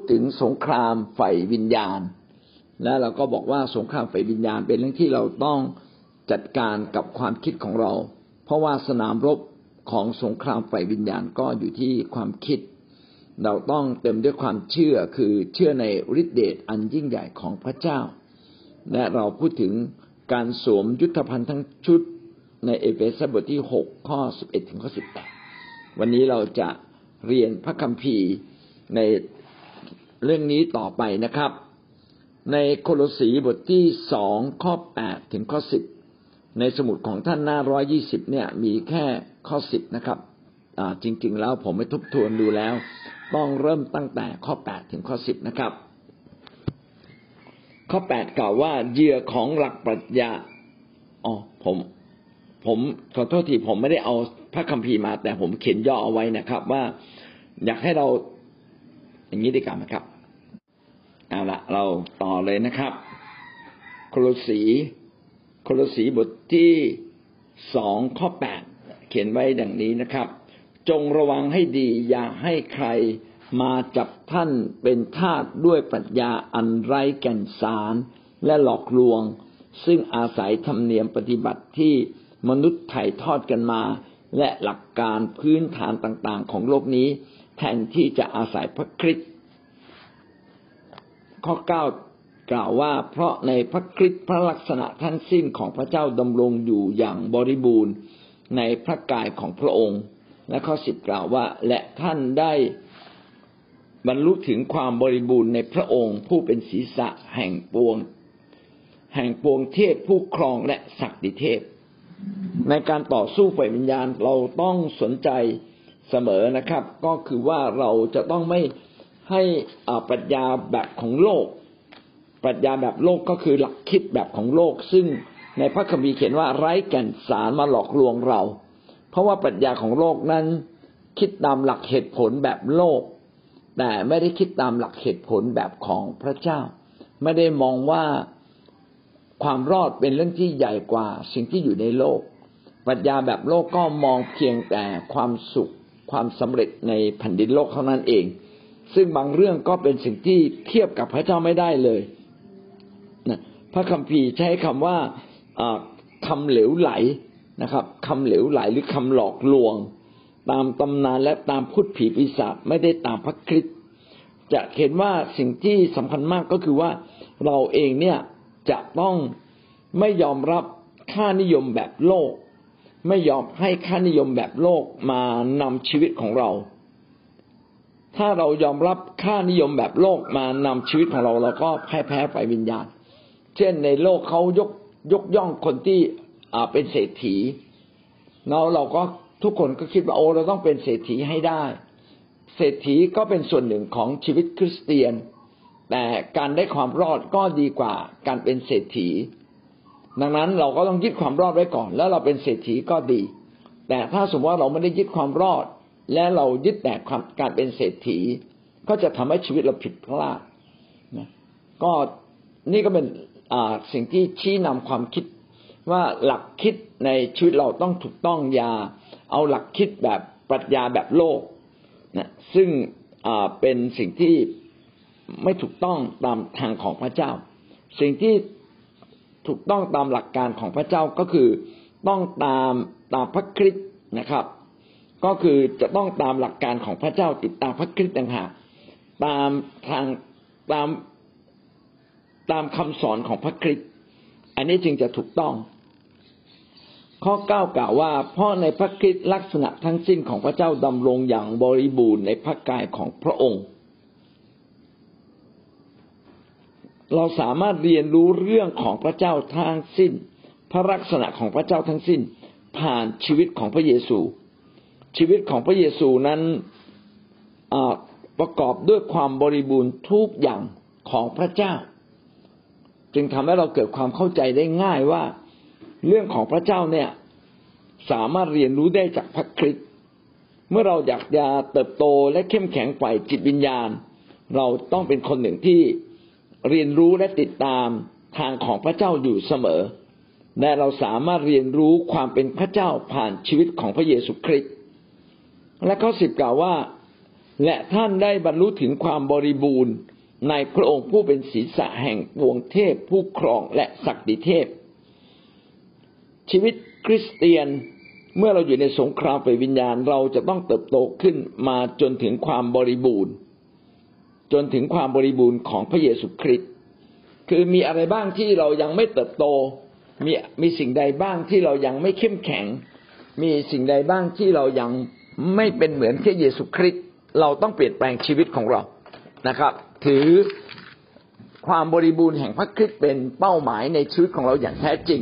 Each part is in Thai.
ดถึงสงครามฝ่ายวิญญาณ และเราก็บอกว่าสงครามฝ่ายวิญญาณ เป็นเรื่องที่เราต้องจัดการกับความคิดของเรา เพราะว่าสนามรบของสงครามฝ่ายวิญญาณก็อยู่ที่ความคิด เราต้องเต็มด้วยความเชื่อคือเชื่อในฤทธิเดชอันยิ่งใหญ่ของพระเจ้า และเราพูดถึงการสวมยุทธภัณฑ์ทั้งชุดในเอเฟซัสบทที่หกข้อสิบเอ็ดถึงข้อสิบแปดวันนี้เราจะเรียนพระคัมภีร์ใน เรื่องนี้ต่อไปนะครับ ในโคโลสีบทที่สองข้อแปดถึงข้อสิบในสมุดของท่านหน้าร้อยยี่สิบเนี่ยมีแค่ข้อสิบนะครับจริง ๆ แล้วผมไม่ทบทวนดูแล้ว ต้องเริ่มตั้งแต่ข้อแปดถึงข้อสิบนะครับ ข้อแปดกล่าวว่าเหยื่อของหลักปรัชญาอ๋อผมผมขอโทษทีผมไม่ได้เอาพระคัมภีร์มา แต่ผมเขียนย่อเอาไว้นะครับ ว่าอยากให้เราอย่างนี้ดีกว่าไหมครับ เอาละเราต่อเลยนะครับ โคลสีโคลสีบทที่สองข้อแปดเขียนไว้ดังนี้นะครับ จงระวังให้ดีอย่าให้ใครมาจับท่านเป็นทาสด้วยปรัชญาอันไร้แก่นสารและหลอกลวง ซึ่งอาศัยธรรมเนียมปฏิบัติที่มนุษย์ถ่ายทอดกันมา และหลักการพื้นฐานต่างๆ ของโลกนี้ แทนที่จะอาศัยพระคริสต์ ข้อเก้ากล่าวว่า เพราะในพระคริสต์พระลักษณะทั้งสิ้นของพระเจ้าดำรงอยู่อย่างบริบูรณ์ในพระกายของพระองค์ และข้อสิบกล่าวว่า และท่านได้บรรลุถึงความบริบูรณ์ในพระองค์ ผู้เป็นศีรษะแห่งปวง แห่งปวงเทพผู้ครองและศักดิเทพ ในการต่อสู้ฝ่ายวิญญาณเราต้องสนใจเสมอนะครับ ก็คือว่าเราจะต้องไม่ ให้ปรัชญาแบบของโลก ปรัชญาแบบโลกก็คือหลักคิดแบบของโลก ซึ่งในพระคัมภีร์เขียนว่าไร้แก่นสารมาหลอกลวงเรา เพราะว่าปรัชญาของโลกนั้น คิดตามหลักเหตุผลแบบโลก แต่ไม่ได้คิดตามหลักเหตุผลแบบของพระเจ้า ไม่ได้มองว่าความรอดเป็นเรื่องที่ใหญ่กว่าสิ่งที่อยู่ในโลก ปรัชญาแบบโลกก็มองเพียงแต่ความสุขความสำเร็จในแผ่นดินโลกเท่านั้นเอง ซึ่งบางเรื่องก็เป็นสิ่งที่เทียบกับพระเจ้าไม่ได้เลยนะพระคัมภีร์ใช้คำว่าคำเหลวไหลนะครับคำเหลวไหลหรือคำหลอกลวง ตามตำนานและตามพุทธผีปีศาจไม่ได้ตามพระคริสต์จะเห็นว่าสิ่งที่สำคัญมากก็คือว่าเราเองเนี่ยจะต้องไม่ยอมรับค่านิยมแบบโลก ไม่ยอมให้ค่านิยมแบบโลกมานำชีวิตของเรา ถ้าเรายอมรับค่านิยมแบบโลกมานำชีวิตของเราเราก็แพ้แพ้ไฟวิญญาณ เช่นในโลกเขายกยกย่องคนที่อ่าเป็นเศรษฐีเราเราก็ทุกคนก็คิดว่าโอ้เราต้องเป็นเศรษฐีให้ได้ เศรษฐีก็เป็นส่วนหนึ่งของชีวิตคริสเตียน แต่การได้ความรอดก็ดีกว่าการเป็นเศรษฐี ดังนั้นเราก็ต้องยึดความรอดไว้ก่อน แล้วเราเป็นเศรษฐีก็ดี แต่ถ้าสมมติว่าเราไม่ได้ยึดความรอด และเรายึดแต่ความการเป็นเศรษฐี ก็จะทำให้ชีวิตเราผิดพลาดนะก็นี่ก็เป็นสิ่งที่ชี้นำความคิดว่าหลักคิดในชีวิตเราต้องถูกต้องอย่าเอาหลักคิดแบบปรัชญาแบบโลกนะซึ่งเป็นสิ่งที่ไม่ถูกต้องตามทางของพระเจ้า สิ่งที่ถูกต้องตามหลักการของพระเจ้าก็คือต้องตามตามพระคริสต์นะครับ ก็คือจะต้องตามหลักการของพระเจ้าติดตามพระคริสต์ต่างหากตามทางตามตามคำสอนของพระคริสต์อันนี้จึงจะถูกต้อง ข้อเก้ากล่าวว่า เพราะในพระคริสต์ลักษณะทั้งสิ้นของพระเจ้าดำรงอย่างบริบูรณ์ในพระกายของพระองค์ เราสามารถเรียนรู้เรื่องของพระเจ้าทั้งสิ้น พระลักษณะของพระเจ้าทั้งสิ้น ผ่านชีวิตของพระเยซู ชีวิตของพระเยซูนั้นประกอบด้วยความบริบูรณ์ทุกอย่างของพระเจ้า จึงทำให้เราเกิดความเข้าใจได้ง่ายว่า เรื่องของพระเจ้าเนี่ยสามารถเรียนรู้ได้จากพระคริสต์เมื่อเราอยากจะเติบโตและเข้มแข็งฝ่ายจิตวิญญาณ เราต้องเป็นคนหนึ่งที่เรียนรู้และติดตามทางของพระเจ้าอยู่เสมอ และเราสามารถเรียนรู้ความเป็นพระเจ้าผ่านชีวิตของพระเยซูคริสต์ และข้อสิบกล่าวว่า และท่านได้บรรลุถึงความบริบูรณ์ในพระองค์ผู้เป็นศีรษะแห่งปวงเทพผู้ครองและศักดิเทพ ชีวิตคริสเตียนเมื่อเราอยู่ในสงครามฝ่ายวิญญาณเราจะต้องเติบโตขึ้นมาจนถึงความบริบูรณ์ จนถึงความบริบูรณ์ของพระเยซูคริสต์คือมีอะไรบ้างที่เรายังไม่เติบโต มีมีสิ่งใดบ้างที่เรายังไม่เข้มแข็ง มีสิ่งใดบ้างที่เรายัง ไม่เป็นเหมือนพระเยซูคริสต์เราต้องเปลี่ยนแปลงชีวิตของเรานะครับ ถือความบริบูรณ์แห่งพระคริสต์เป็นเป้าหมายในชีวิตของเราอย่างแท้จริง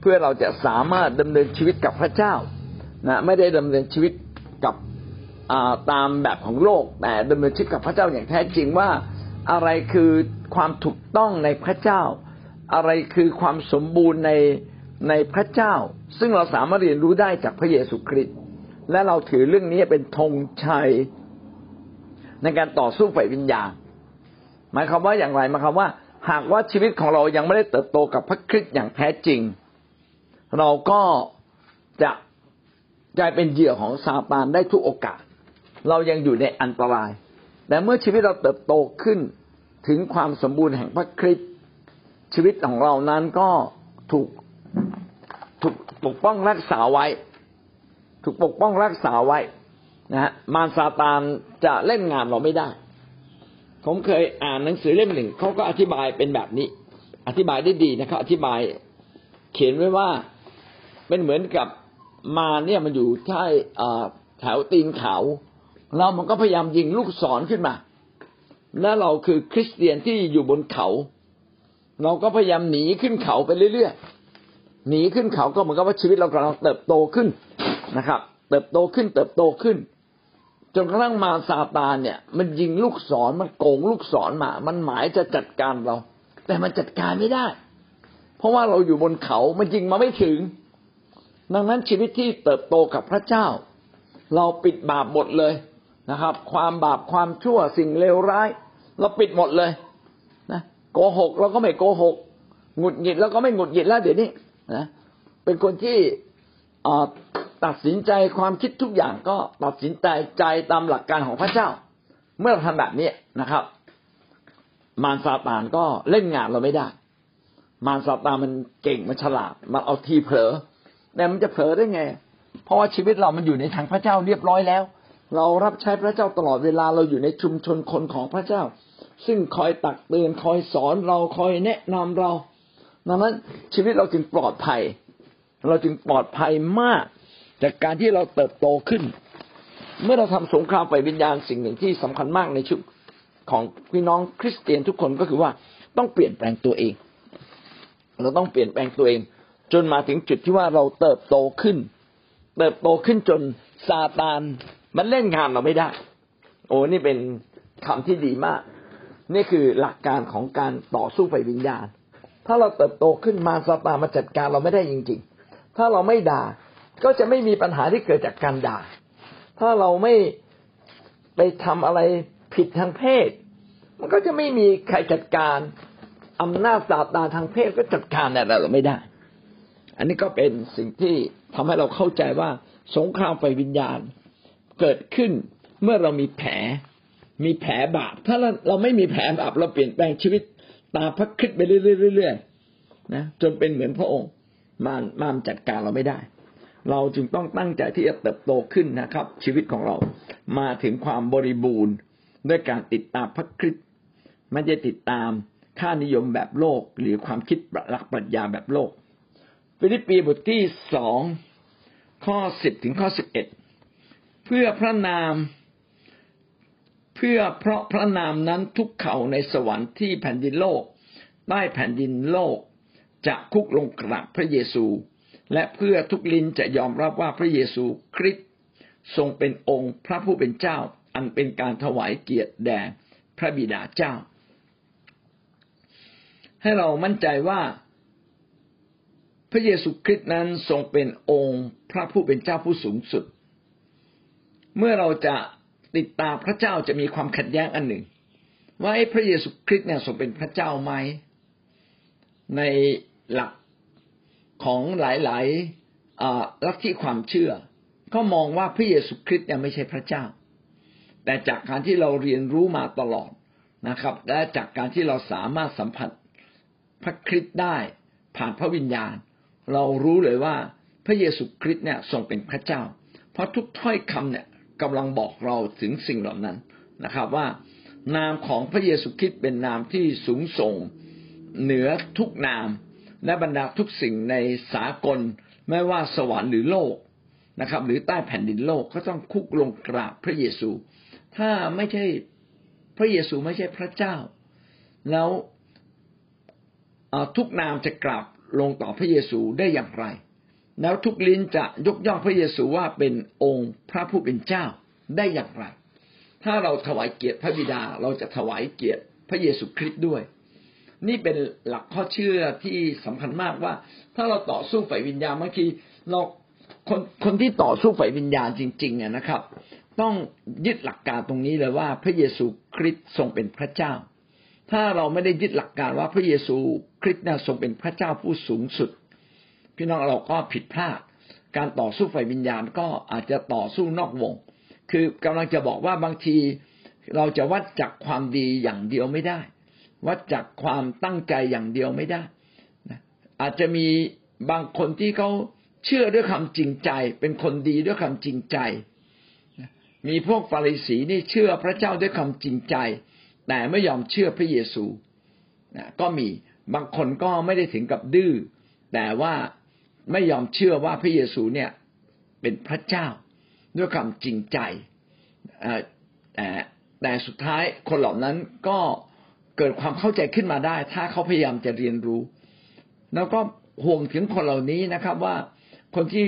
เพื่อเราจะสามารถดำเนินชีวิตกับพระเจ้านะไม่ได้ดำเนินชีวิตกับตามแบบของโลกแต่ดำเนินชีวิตกับพระเจ้าอย่างแท้จริงว่าอะไรคือความถูกต้องในพระเจ้า อะไรคือความสมบูรณ์ในในพระเจ้า ซึ่งเราสามารถเรียนรู้ได้จากพระเยซูคริสต์ และเราถือเรื่องนี้เป็นธงชัยในการต่อสู้ฝ่ายวิญญาณ หมายความว่าอย่างไรหมายความว่า หากว่าชีวิตของเรายังไม่ได้เติบโตกับพระคริสต์อย่างแท้จริง เราก็จะกลายเป็นเหยื่อของซาตานได้ทุกโอกาส เรายังอยู่ในอันตราย แต่เมื่อชีวิตเราเติบโตขึ้นถึงความสมบูรณ์แห่งพระคริสต์ชีวิตของเรานั้นก็ถูกถูกปกป้องรักษาไว้ ถูกปกป้องรักษาไว้นะฮะมารซาตานจะเล่นงานเราไม่ได้ ผมเคยอ่านหนังสือเล่มหนึ่งเขาก็อธิบายเป็นแบบนี้ อธิบายได้ดีนะครับ อธิบายเขียนไว้ว่าเป็นเหมือนกับมาเนี่ยมันอยู่ใช่แถวตีนเขาเรามันก็พยายามยิงลูกศรขึ้นมา แล้วเราคือคริสเตียนที่อยู่บนเขา เราก็พยายามหนีขึ้นเขาไปเรื่อยๆหนีขึ้นเขาก็เหมือนกับว่าชีวิตเรากำลังเติบโตขึ้น นะครับ เติบโตขึ้นเติบโตขึ้น จนกระทั่งมาซาตานเนี่ย มันยิงลูกศรมันโกงลูกศรมา มันหมายจะจัดการเรา แต่มันจัดการไม่ได้ เพราะว่าเราอยู่บนเขามันยิงมาไม่ถึง ดังนั้นชีวิตที่เติบโตกับพระเจ้า เราปิดบาปหมดเลยนะครับ ความบาปความชั่วสิ่งเลวร้าย เราปิดหมดเลยนะโกหกเราก็ไม่โกหกหงุดหงิดแล้วก็ไม่หงุดหงิดแล้วเดี๋ยวนี้นะเป็นคนที่ ตัดสินใจความคิดทุกอย่างก็ตัดสินใจใจตามหลักการของพระเจ้า เมื่อเราทำแบบนี้นะครับ มารซาตานก็เล่นงานเราไม่ได้ มารซาตานมันเก่งมันฉลาดมันเอาทีเผลอแต่มันจะเผลอได้ไง เพราะว่าชีวิตเรามันอยู่ในทางพระเจ้าเรียบร้อยแล้ว เรารับใช้พระเจ้าตลอดเวลาเราอยู่ในชุมชนคนของพระเจ้า ซึ่งคอยตักเตือนคอยสอนเราคอยแนะนำเราดังนั้นชีวิตเราจึงปลอดภัย เราจึงปลอดภัยมาก จากการที่เราเติบโตขึ้น เมื่อเราทำสงครามไฟวิญญาณสิ่งหนึ่งที่สำคัญมากในชุดของพี่น้องคริสเตียนทุกคนก็คือว่าต้องเปลี่ยนแปลงตัวเอง เราต้องเปลี่ยนแปลงตัวเอง จนมาถึงจุดที่ว่าเราเติบโตขึ้น เติบโตขึ้นจนซาตานมันเล่นงานเราไม่ได้ โอ้นี่เป็นคำที่ดีมาก นี่คือหลักการของการต่อสู้ไฟวิญญาณ ถ้าเราเติบโตขึ้นมาซาตานมาจัดการเราไม่ได้จริง ๆ ถ้าเราไม่ด่า ก็จะไม่มีปัญหาที่เกิดจากการด่า ถ้าเราไม่ไปทำอะไรผิดทางเพศ มันก็จะไม่มีใครจัดการอำนาจซาตานทางเพศก็จัดการอะไรเราไม่ได้ อันนี้ก็เป็นสิ่งที่ทำให้เราเข้าใจว่าสงครามไฟวิญญาณเกิดขึ้นเมื่อเรามีแผล มีแผลบาป ถ้าเราเราไม่มีแผลบาปเราเปลี่ยนแปลงชีวิตตามพระคริสต์ไปเรื่อยๆนะจนเป็นเหมือนพระองค์มารมารจัดการเราไม่ได้ เราจึงต้องตั้งใจที่จะเติบโตขึ้นนะครับ ชีวิตของเรามาถึงความบริบูรณ์ด้วยการติดตามพระคริสต์ไม่ได้ติดตามค่านิยมแบบโลก หรือความคิดหลักปรัชญาแบบโลก ฟิลิปปีบทที่สองข้อสิบถึงข้อสิบเอ็ดเพื่อพระนามเพื่อเพราะพระนามนั้นทุกเขาในสวรรค์ที่แผ่นดินโลก ใต้แผ่นดินโลกจะคุกลงกราบพระเยซู และเพื่อทุกลิ้นจะยอมรับว่าพระเยซูคริสต์ทรงเป็นองค์พระผู้เป็นเจ้า อันเป็นการถวายเกียรติแด่พระบิดาเจ้า ให้เรามั่นใจว่าพระเยซูคริสต์นั้นทรงเป็นองค์พระผู้เป็นเจ้าผู้สูงสุด เมื่อเราจะติดตามพระเจ้าจะมีความขัดแย้งอันหนึ่ง ว่าพระเยซูคริสต์เนี่ยทรงเป็นพระเจ้าไหมในหลัก ของหลายๆลัทธิความเชื่อ ก็มองว่าพระเยซูคริสต์ยังไม่ใช่พระเจ้า แต่จากการที่เราเรียนรู้มาตลอดนะครับ และจากการที่เราสามารถสัมผัสพระคริสต์ได้ผ่านพระวิญญาณ เรารู้เลยว่าพระเยซูคริสต์เนี่ยทรงเป็นพระเจ้า เพราะทุกถ้อยคำเนี่ยกำลังบอกเราถึงสิ่งเหล่านั้นนะครับว่านามของพระเยซูคริสต์เป็นนามที่สูงส่งเหนือทุกนาม และบรรดาทุกสิ่งในสากล ไม่ว่าสวรรค์หรือโลกนะครับ หรือใต้แผ่นดินโลกก็ต้องคุกลงกราบพระเยซู ถ้าไม่ใช่พระเยซูไม่ใช่พระเจ้า แล้วทุกนามจะกราบลงต่อพระเยซูได้อย่างไร แล้วทุกลิ้นจะยกย่องพระเยซูว่าเป็นองค์พระผู้เป็นเจ้าได้อย่างไร ถ้าเราถวายเกียรติพระบิดาเราจะถวายเกียรติพระเยซูคริสต์ด้วย นี่เป็นหลักข้อเชื่อที่สำคัญมากว่า ถ้าเราต่อสู้ฝ่ายวิญญาณบางทีเราคนคนที่ต่อสู้ฝ่ายวิญญาณจริงๆเนี่ยนะครับ ต้องยึดหลักการตรงนี้เลยว่า พระเยซูคริสต์ทรงเป็นพระเจ้า ถ้าเราไม่ได้ยึดหลักการว่าพระเยซูคริสต์น่ะทรงเป็นพระเจ้าผู้สูงสุด พี่น้องเราก็ผิดพลาด การต่อสู้ฝ่ายวิญญาณก็อาจจะต่อสู้นอกวง คือกำลังจะบอกว่าบางทีเราจะวัดจากความดีอย่างเดียวไม่ได้ วัดจากความตั้งใจอย่างเดียวไม่ได้อาจจะมีบางคนที่เขาเชื่อด้วยคำจริงใจ เป็นคนดีด้วยคำจริงใจ มีพวกฟาริสีนี่เชื่อพระเจ้าด้วยคำจริงใจ แต่ไม่ยอมเชื่อพระเยซูก็มีบางคนก็ไม่ได้ถึงกับดื้อแต่ว่าไม่ยอมเชื่อว่าพระเยซูเนี่ยเป็นพระเจ้าด้วยคำจริงใจแต่แต่สุดท้ายคนเหล่านั้นก็ เกิดความเข้าใจขึ้นมาได้ ถ้าเขาพยายามจะเรียนรู้ แล้วก็ห่วงถึงคนเหล่านี้นะครับ ว่าคนที่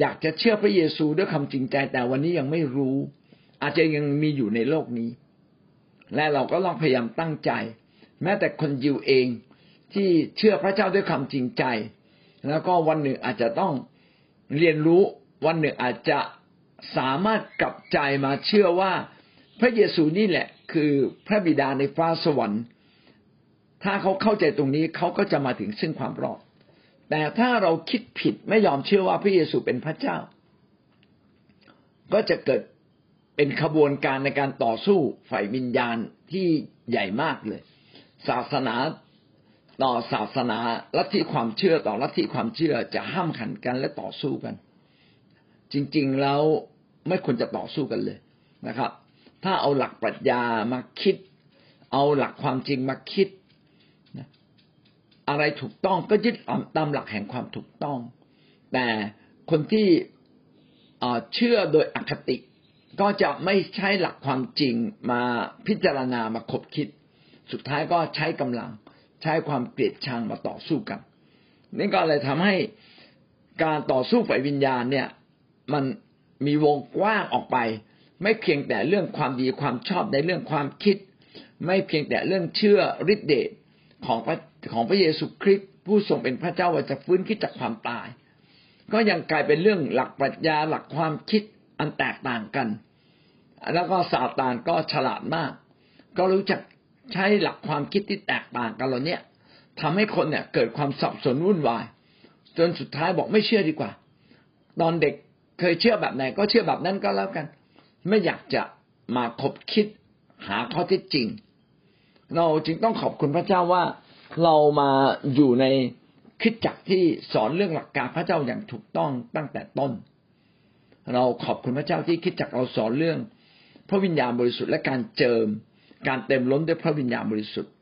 อยากจะเชื่อพระเยซูด้วยคำจริงใจ แต่วันนี้ยังไม่รู้ อาจจะยังมีอยู่ในโลกนี้ และเราก็ลองพยายามตั้งใจ แม้แต่คนยิวเองที่เชื่อพระเจ้าด้วยคำจริงใจ แล้วก็วันหนึ่งอาจจะต้องเรียนรู้วันหนึ่งอาจจะสามารถกลับใจมาเชื่อว่าพระเยซูนี่แหละ คือพระบิดาในฟ้าสวรรค์ ถ้าเขาเข้าใจตรงนี้เขาก็จะมาถึงซึ่งความรอด แต่ถ้าเราคิดผิดไม่ยอมเชื่อว่าพระเยซูเป็นพระเจ้า ก็จะเกิดเป็นขบวนการในการต่อสู้ฝ่ายวิญญาณที่ใหญ่มากเลย ศาสนาต่อศาสนาลัทธิความเชื่อต่อลัทธิความเชื่อจะห้ามขันกันและต่อสู้กัน จริงๆแล้วไม่ควรจะต่อสู้กันเลยนะครับ ถ้าเอาหลักปรัชญามาคิด เอาหลักความจริงมาคิดอะไรถูกต้องก็ยึดตามหลักแห่งความถูกต้อง แต่คนที่เชื่อโดยอคติ ก็จะไม่ใช้หลักความจริงมาพิจารณามาคบคิด สุดท้ายก็ใช้กำลัง ใช้ความเกลียดชังมาต่อสู้กันนี่ก็เลยทำให้การต่อสู้ฝ่ายวิญญาณเนี่ย มันมีวงกว้างออกไป ไม่เพียงแต่เรื่องความดีความชอบในเรื่องความคิด ไม่เพียงแต่เรื่องเชื่อฤทธิเดชของพระของพระเยซูคริสต์ผู้ทรงเป็นพระเจ้าว่าจะฟื้นขึ้นจากความตาย ก็ยังกลายเป็นเรื่องหลักปรัชญาหลักความคิดอันแตกต่างกัน แล้วก็ซาตานก็ฉลาดมาก ก็รู้จักใช้หลักความคิดที่แตกต่างกันเหล่านี้ทำให้คนเนี่ยเกิดความสับสนวุ่นวาย จนสุดท้ายบอกไม่เชื่อดีกว่า ตอนเด็กเคยเชื่อแบบไหนก็เชื่อแบบนั้นก็แล้วกัน ไม่อยากจะมาคบคิดหาข้อเท็จจริง เราจึงต้องขอบคุณพระเจ้าว่าเรามาอยู่ในคิดจักที่สอนเรื่องหลักการพระเจ้าอย่างถูกต้องตั้งแต่ต้น เราขอบคุณพระเจ้าที่คิดจักเราสอนเรื่อง พระวิญญาณบริสุทธิ์และการเจิม การเต็มล้นด้วยพระวิญญาณบริสุทธิ์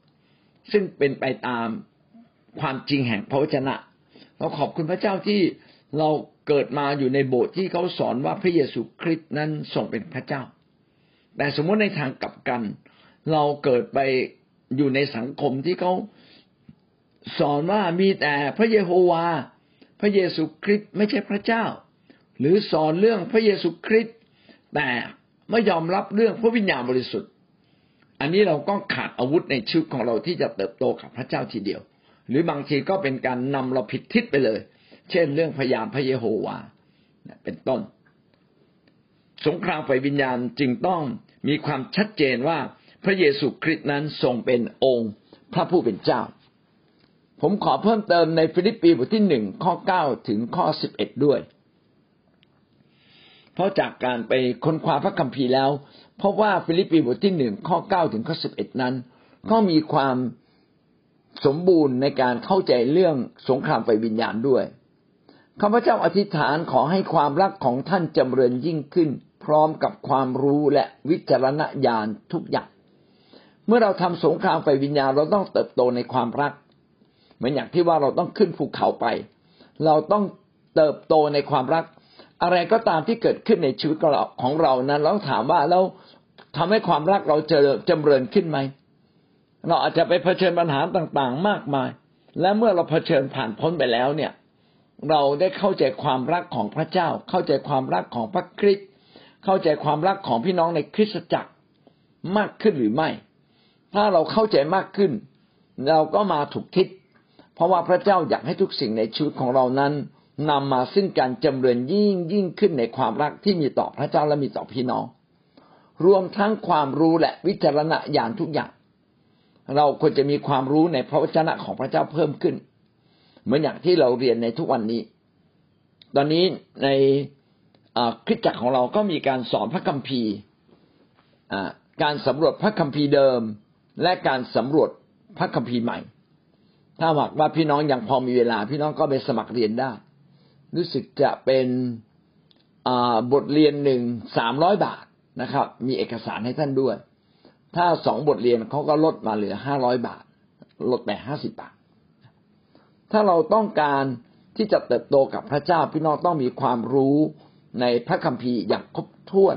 ซึ่งเป็นไปตามความจริงแห่งพระวจนะ เราขอบคุณพระเจ้าที่เรา เกิดมาอยู่ในโบสถ์ที่เขาสอนว่าพระเยซูคริสต์นั้นทรงเป็นพระเจ้า แต่สมมติในทางกลับกัน เราเกิดไปอยู่ในสังคมที่เขาสอนว่ามีแต่พระเยโฮวา พระเยซูคริสต์ไม่ใช่พระเจ้า หรือสอนเรื่องพระเยซูคริสต์แต่ไม่ยอมรับเรื่องพระวิญญาณบริสุทธิ์ อันนี้เราก็ขาดอาวุธในชีวิตของเราที่จะเติบโตกับพระเจ้าทีเดียว หรือบางทีก็เป็นการนำเราผิดทิศไปเลย เช่นเรื่องพยานพระเยโฮวาเป็นต้น สงครามฝ่ายวิญญาณจึงต้องมีความชัดเจนว่าพระเยซูคริสต์นั้นทรงเป็นองค์พระผู้เป็นเจ้า ผมขอเพิ่มเติมในฟิลิปปีบทที่หนึ่งข้อเก้าถึงข้อสิบเอ็ดด้วย เพราะจากการไปค้นคว้าพระคัมภีร์แล้วพบว่าฟิลิปปีบทที่หนึ่งข้อเก้าถึงข้อสิบเอ็ดนั้น ก็มีความสมบูรณ์ในการเข้าใจเรื่องสงครามฝ่ายวิญญาณด้วย ข้าพเจ้าอธิษฐานขอให้ความรักของท่านจำเริญยิ่งขึ้น พร้อมกับความรู้และวิจารณญาณทุกอย่าง เมื่อเราทำสงครามฝ่ายวิญญาณเราต้องเติบโตในความรัก เหมือนอย่างที่ว่าเราต้องขึ้นภูเขาไป เราต้องเติบโตในความรัก อะไรก็ตามที่เกิดขึ้นในชีวิตของเรานั้นเราถามว่าแล้วทำให้ความรักเราเจริญจำเริญขึ้นไหมเราอาจจะไปเผชิญปัญหาต่างๆ มากมาย และเมื่อเราเผชิญผ่านพ้นไปแล้วเนี่ย เราได้เข้าใจความรักของพระเจ้า เข้าใจความรักของพระคริสต์เข้าใจความรักของพี่น้องในคริสตจักรมากขึ้นหรือไม่ ถ้าเราเข้าใจมากขึ้น เราก็มาถูกทิศ เพราะว่าพระเจ้าอยากให้ทุกสิ่งในชีวิตของเรานั้นนำมาซึ่งการจำเริญยิ่งยิ่งขึ้นในความรักที่มีต่อพระเจ้าและมีต่อพี่น้อง รวมทั้งความรู้และวิจารณญาณทุกอย่าง เราควรจะมีความรู้ในพระวจนะของพระเจ้าเพิ่มขึ้น เหมือนอย่างที่เราเรียนในทุกวันนี้ ตอนนี้ในคริสตจักรของเราก็มีการสอนพระคัมภีร์การสำรวจพระคัมภีร์เดิม และการสำรวจพระคัมภีร์ใหม่ ถ้าหากว่าพี่น้องยังพอมีเวลา พี่น้องก็ไปสมัครเรียนได้ รู้สึกจะเป็นบทเรียนหนึ่งสามร้อยบาทนะครับ มีเอกสารให้ท่านด้วย ถ้าสองบทเรียนเขาก็ลดมาเหลือห้าร้อยบาท ลดไปห้าสิบบาท ถ้าเราต้องการที่จะเติบโตกับพระเจ้าพี่น้องต้องมีความรู้ในพระคัมภีร์อย่างครบถ้วน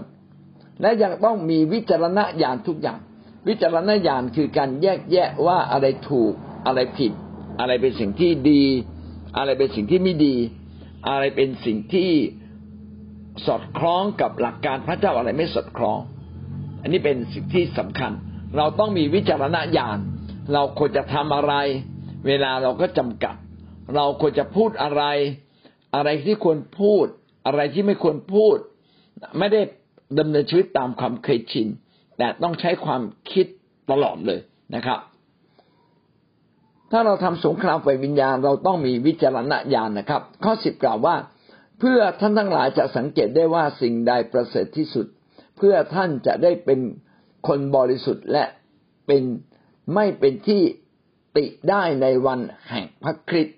และยังต้องมีวิจารณญาณทุกอย่าง วิจารณญาณคือการแยกแยะว่าอะไรถูกอะไรผิด อะไรเป็นสิ่งที่ดี อะไรเป็นสิ่งที่ไม่ดี อะไรเป็นสิ่งที่สอดคล้องกับหลักการพระเจ้าอะไรไม่สอดคล้อง อันนี้เป็นสิ่งที่สำคัญ เราต้องมีวิจารณญาณ เราควรจะทำอะไร เวลาเราก็จำกัด เราควรจะพูดอะไร อะไรที่ควรพูด อะไรที่ไม่ควรพูด ไม่ได้ดำเนินชีวิตตามความเคยชิน แต่ต้องใช้ความคิดตลอดเลยนะครับ ถ้าเราทำสงครามไฟวิญญาณ เราต้องมีวิจารณญาณนะครับ ข้อสิบกล่าวว่า เพื่อท่านทั้งหลายจะสังเกตได้ว่าสิ่งใดประเสริฐที่สุด เพื่อท่านจะได้เป็นคนบริสุทธิ์และเป็นไม่เป็นที่ติได้ในวันแห่งพระคริสต์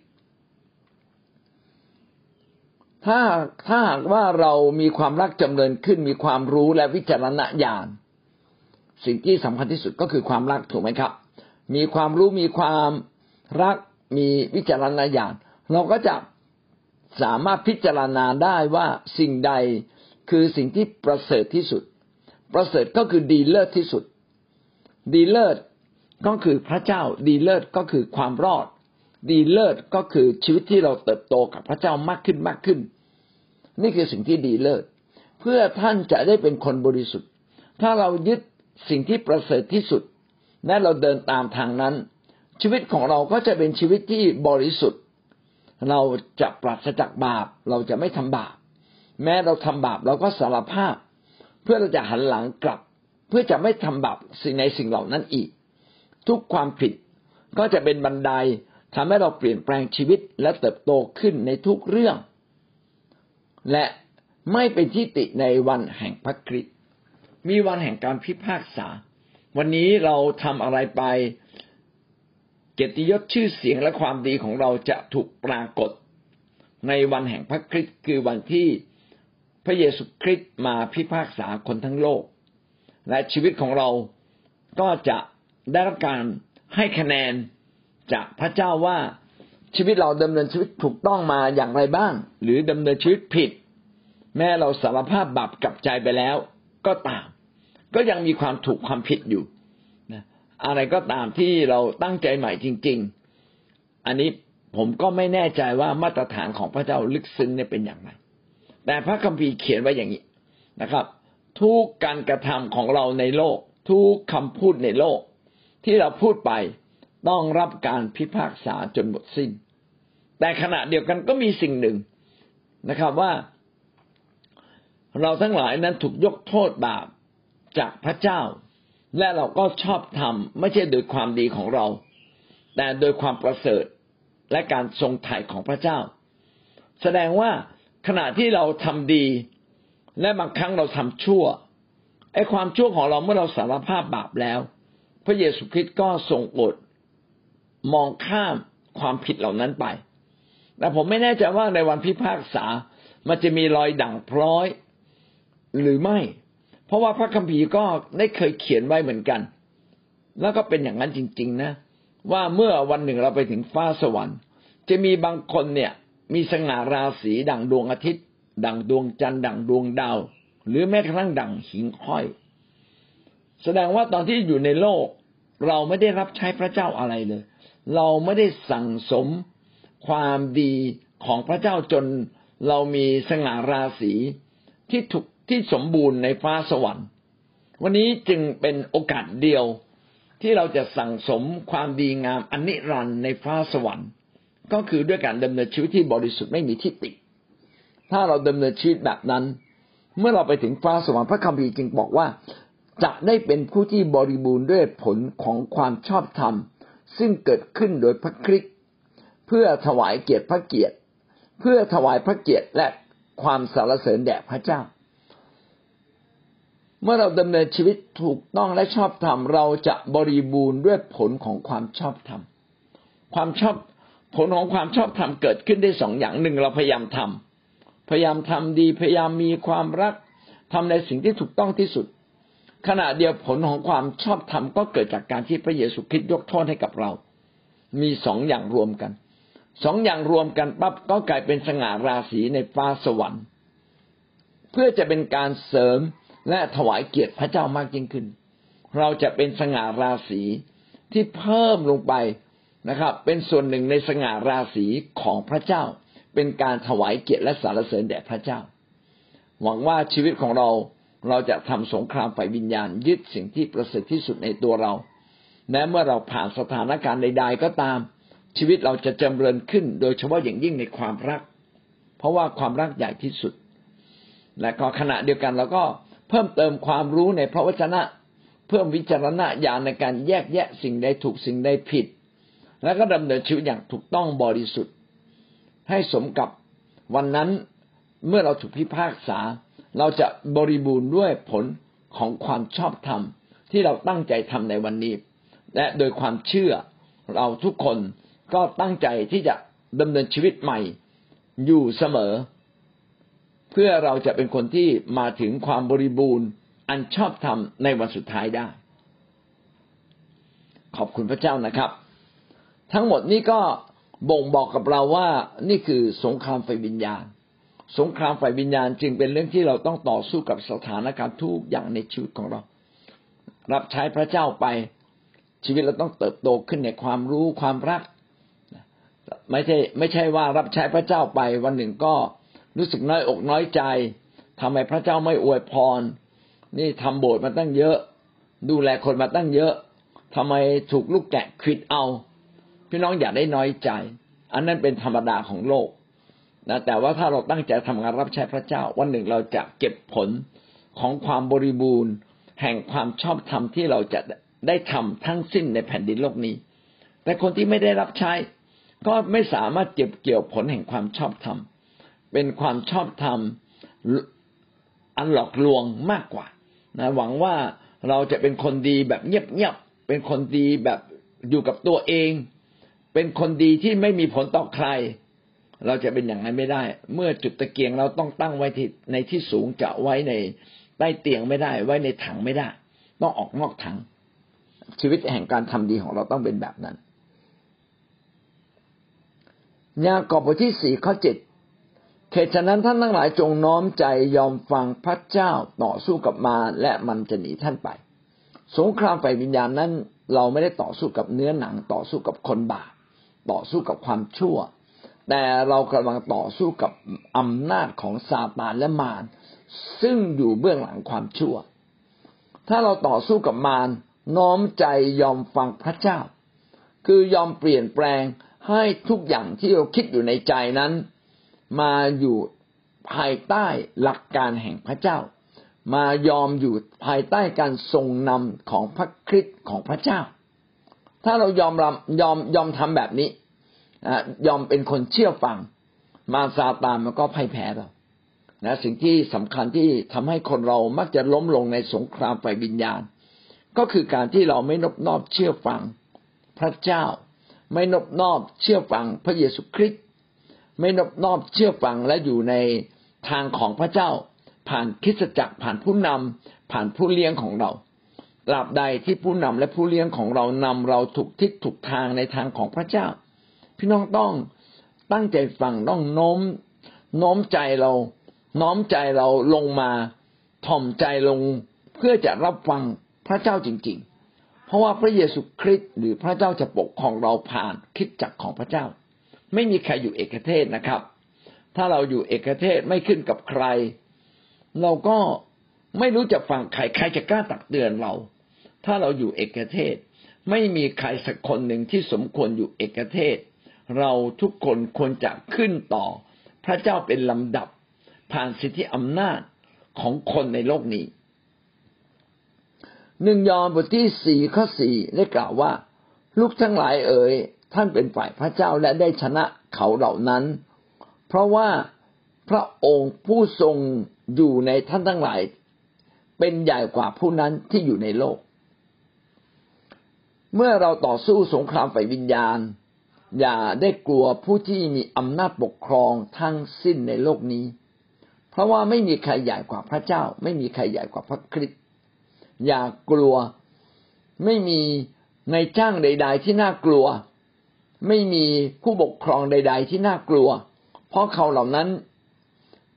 ถ้าถ้าหากว่าเรามีความรักจำเริญขึ้นมีความรู้และวิจารณญาณสิ่งที่สำคัญที่สุดก็คือความรักถูกไหมครับ มีความรู้มีความรักมีวิจารณญาณเราก็จะสามารถพิจารณาได้ว่าสิ่งใดคือสิ่งที่ประเสริฐที่สุด ประเสริฐก็คือดีเลิศที่สุด ดีเลิศก็คือพระเจ้า ดีเลิศก็คือความรอด ดีเลิศก็คือชีวิตที่เราเติบโตกับพระเจ้ามากขึ้นมากขึ้น นี่คือสิ่งที่ดีเลิศเพื่อท่านจะได้เป็นคนบริสุทธิ์ ถ้าเรายึดสิ่งที่ประเสริฐที่สุด และเราเดินตามทางนั้น ชีวิตของเราก็จะเป็นชีวิตที่บริสุทธิ์ เราจะปราศจากบาป เราจะไม่ทำบาป แม้เราทำบาปเราก็สารภาพ เพื่อเราจะหันหลังกลับ เพื่อจะไม่ทำบาปสิ่งในสิ่งเหล่านั้นอีก ทุกความผิดก็จะเป็นบันไดทำให้เราเปลี่ยนแปลงชีวิตและเติบโตขึ้นในทุกเรื่อง และไม่เป็นที่ติในวันแห่งพระคริสต์มีวันแห่งการพิพากษา วันนี้เราทำอะไรไป เกียรติยศชื่อเสียงและความดีของเราจะถูกปรากฏ ในวันแห่งพระคริสต์คือวันที่พระเยซูคริสต์มาพิพากษาคนทั้งโลก และชีวิตของเราก็จะได้รับการให้คะแนนจากพระเจ้าว่า ชีวิตเราดำเนินชีวิตถูกต้องมาอย่างไรบ้าง หรือดำเนินชีวิตผิด แม้เราสารภาพบาปกับใจไปแล้ว ก็ตาม ก็ยังมีความถูกความผิดอยู่นะอะไรก็ตามที่เราตั้งใจใหม่จริง ๆ อันนี้ผมก็ไม่แน่ใจว่ามาตรฐานของพระเจ้าลึกซึ้งเนี่ยเป็นอย่างไร แต่พระคัมภีร์เขียนไว้อย่างนี้นะครับ ทุกการกระทำของเราในโลก ทุกคำพูดในโลก ที่เราพูดไปต้องรับการพิพากษาจนหมดสิ้น แต่ขณะเดียวกันก็มีสิ่งหนึ่งนะครับว่า เราทั้งหลายนั้นถูกยกโทษบาปจากพระเจ้า และเราก็ชอบทำไม่ใช่โดยความดีของเรา แต่โดยความประเสริฐและการทรงไถ่ของพระเจ้า แสดงว่าขณะที่เราทำดี และบางครั้งเราทำชั่วไอ้ความชั่วของเราเมื่อเราสารภาพบาปแล้ว พระเยซูคริสต์ก็ทรงอดมองข้ามความผิดเหล่านั้นไป แต่ผมไม่แน่ใจว่าในวันพิพากษา มันจะมีรอยด่างพร้อย หรือไม่ เพราะว่าพระคัมภีร์ก็ได้เคยเขียนไว้เหมือนกัน แล้วก็เป็นอย่างนั้นจริง ๆ นะ ว่าเมื่อวันหนึ่งเราไปถึงฟ้าสวรรค์ จะมีบางคนเนี่ย มีสง่าราศีดังดวงอาทิตย์ ดังดวงจันทร์ดังดวงดาว หรือแม้กระทั่งดังหิ่งห้อย แสดงว่าตอนที่อยู่ในโลก เราไม่ได้รับใช้พระเจ้าอะไรเลย เราไม่ได้สั่งสม ความดีของพระเจ้าจนเรามีสง่าราศีที่ถูกที่สมบูรณ์ในฟ้าสวรรค์ วันนี้จึงเป็นโอกาสเดียวที่เราจะสั่งสมความดีงามอันนิรันดร์ในฟ้าสวรรค์ ก็คือด้วยการดำเนินชีวิตที่บริสุทธิ์ไม่มีที่ติถ้าเราดำเนินชีวิตแบบนั้น เมื่อเราไปถึงฟ้าสวรรค์พระคัมภีร์จึงบอกว่า จะได้เป็นผู้ที่บริบูรณ์ด้วยผลของความชอบธรรม ซึ่งเกิดขึ้นโดยพระคริสต์ เพื่อถวายเกียรติพระเกียรติ เพื่อถวายพระเกียรติและความสรรเสริญแด่พระเจ้า เมื่อเราดำเนินชีวิตถูกต้องและชอบธรรมเราจะบริบูรณ์ด้วยผลของความชอบธรรมความชอบผลของความชอบธรรมเกิดขึ้นได้สองอย่างหนึ่งเราพยายามทำพยายามทำดีพยายามมีความรักทำในสิ่งที่ถูกต้องที่สุด ขณะเดียวผลของความชอบธรรมก็เกิดจากการที่พระเยซูคริสต์ยกโทษให้กับเรา มีสองอย่างรวมกัน สองอย่างรวมกันปั๊บก็กลายเป็นสง่าราศีในฟ้าสวรรค์ เพื่อจะเป็นการเสริมและถวายเกียรติพระเจ้ามากยิ่งขึ้น เราจะเป็นสง่าราศีที่เพิ่มลงไปนะครับ เป็นส่วนหนึ่งในสง่าราศีของพระเจ้า เป็นการถวายเกียรติและสรรเสริญแด่พระเจ้า หวังว่าชีวิตของเราเราจะทำสงครามฝ่ายวิญญาณยึดสิ่งที่ประเสริฐที่สุดในตัวเราแม้เมื่อเราผ่านสถานการณ์ใด ๆ ก็ตาม ชีวิตเราจะจำเริญขึ้น โดยเฉพาะอย่างยิ่งในความรัก เพราะว่าความรักใหญ่ที่สุด และก็ขณะเดียวกันเราก็เพิ่มเติมความรู้ในพระวจนะ เพิ่มวิจารณญาณในการแยกแยะสิ่งใดถูกสิ่งใดผิด แล้วก็ดำเนินชีวิตอย่างถูกต้องบริสุทธิ์ ให้สมกับวันนั้นเมื่อเราถูกพิพากษา เราจะบริบูรณ์ด้วยผลของความชอบธรรมที่เราตั้งใจทำในวันนี้ และโดยความเชื่อเราทุกคน ก็ตั้งใจที่จะดำเนินชีวิตใหม่อยู่เสมอ เพื่อเราจะเป็นคนที่มาถึงความบริบูรณ์อันชอบธรรมในวันสุดท้ายได้ ขอบคุณพระเจ้านะครับ ทั้งหมดนี้ก็บ่งบอกกับเราว่านี่คือสงครามไฟวิญญาณ สงครามฝ่ายวิญญาณจึงเป็นเรื่องที่เราต้องต่อสู้กับสถานการณ์ทุกอย่างในชีวิตของเรา รับใช้พระเจ้าไปชีวิตเราต้องเติบโตขึ้นในความรู้ความรัก ไม่ใช่ไม่ใช่ว่ารับใช้พระเจ้าไป วันหนึ่งก็รู้สึกน้อยอกน้อยใจทำไมพระเจ้าไม่อวยพร นี่ทำโบสถ์มาตั้งเยอะ ดูแลคนมาตั้งเยอะทำไมถูกลูกแกะขิดเอา พี่น้องอย่าได้น้อยใจ อันนั้นเป็นธรรมดาของโลกนะแต่ว่าถ้าเราตั้งใจทำงานรับใช้พระเจ้า วันหนึ่งเราจะเก็บผลของความบริบูรณ์ แห่งความชอบธรรมที่เราจะได้ทำทั้งสิ้นในแผ่นดินโลกนี้ แต่คนที่ไม่ได้รับใช้ ก็ไม่สามารถเก็บเกี่ยวผลแห่งความชอบธรรม เป็นความชอบธรรมอันหลอกลวงมากกว่านะหวังว่าเราจะเป็นคนดีแบบเงียบๆเป็นคนดีแบบอยู่กับตัวเอง เป็นคนดีที่ไม่มีผลต่อใคร เราจะเป็นอย่างนั้นไม่ได้ เมื่อจุดตะเกียงเราต้องตั้งไว้ที่ในที่สูงจะไว้ในใต้เตียงไม่ได้ ไว้ในถังไม่ได้ ต้องออกนอกถัง ชีวิตแห่งการทำดีของเราต้องเป็นแบบนั้น ยากอบบทที่สี่ข้อเจ็ดเหตุฉะนั้นท่านทั้งหลายจงน้อมใจยอมฟังพระเจ้าต่อสู้กับมารและมันจะหนีท่านไป สงครามฝ่ายวิญญาณนั้น เราไม่ได้ต่อสู้กับเนื้อหนังต่อสู้กับคนบาปต่อสู้กับความชั่ว แต่เรากำลังต่อสู้กับอำนาจของซาตานและมารซึ่งอยู่เบื้องหลังความชั่ว ถ้าเราต่อสู้กับมารน้อมใจยอมฟังพระเจ้า คือยอมเปลี่ยนแปลง ให้ทุกอย่างที่เราคิดอยู่ในใจนั้น มาอยู่ภายใต้หลักการแห่งพระเจ้า มายอมอยู่ภายใต้การทรงนำของพระคริสต์ของพระเจ้า ถ้าเรายอมรับยอมยอมทำแบบนี้ยอมเป็นคนเชื่อฟัง มาซาตานมันก็พ่ายแพ้เรานะสิ่งที่สำคัญที่ทำให้คนเรามักจะล้มลงในสงครามไฟวิญญาณ ก็คือการที่เราไม่นบนอบเชื่อฟังพระเจ้า ไม่นบนอบเชื่อฟังพระเยซูคริสต์ไม่นบนอบเชื่อฟังและอยู่ในทางของพระเจ้า ผ่านคิสจักรผ่านผู้นำผ่านผู้เลี้ยงของเราตราบใดที่ผู้นำและผู้เลี้ยงของเรานำเราถูกทิศถูกทางในทางของพระเจ้า พี่น้องต้องตั้งใจฟังต้องโน้มโน้มใจเราน้อมใจเราลงมาถ่อมใจลงเพื่อจะรับฟังพระเจ้าจริง ๆ เพราะว่าพระเยซูคริสต์หรือพระเจ้าจะปกของเราผ่านคิดจักของพระเจ้า ไม่มีใครอยู่เอกเทศนะครับ ถ้าเราอยู่เอกเทศไม่ขึ้นกับใคร เราก็ไม่รู้จะฟังใครใครจะกล้าตักเตือนเรา ถ้าเราอยู่เอกเทศ ไม่มีใครสักคนหนึ่งที่สมควรอยู่เอกเทศ เราทุกคนควรจะขึ้นต่อ พระเจ้าเป็นลำดับ ผ่านสิทธิอำนาจของคนในโลกนี้ หนึ่งยอห์นบทที่สี่ข้อสี่ได้กล่าวว่า ลูกทั้งหลายเอ๋ยท่านเป็นฝ่ายพระเจ้าและได้ชนะเขาเหล่านั้น เพราะว่าพระองค์ผู้ทรงอยู่ในท่านทั้งหลาย เป็นใหญ่กว่าผู้นั้นที่อยู่ในโลก เมื่อเราต่อสู้สงครามฝ่ายวิญญาณ อย่าได้กลัวผู้ที่มีอำนาจปกครองทั้งสิ้นในโลกนี้ เพราะว่าไม่มีใครใหญ่กว่าพระเจ้า ไม่มีใครใหญ่กว่าพระคริสต์ อย่ากลัว ไม่มีในจ้างใด ๆ ที่น่ากลัว ไม่มีผู้ปกครองใด ๆ ที่น่ากลัว เพราะเขาเหล่านั้น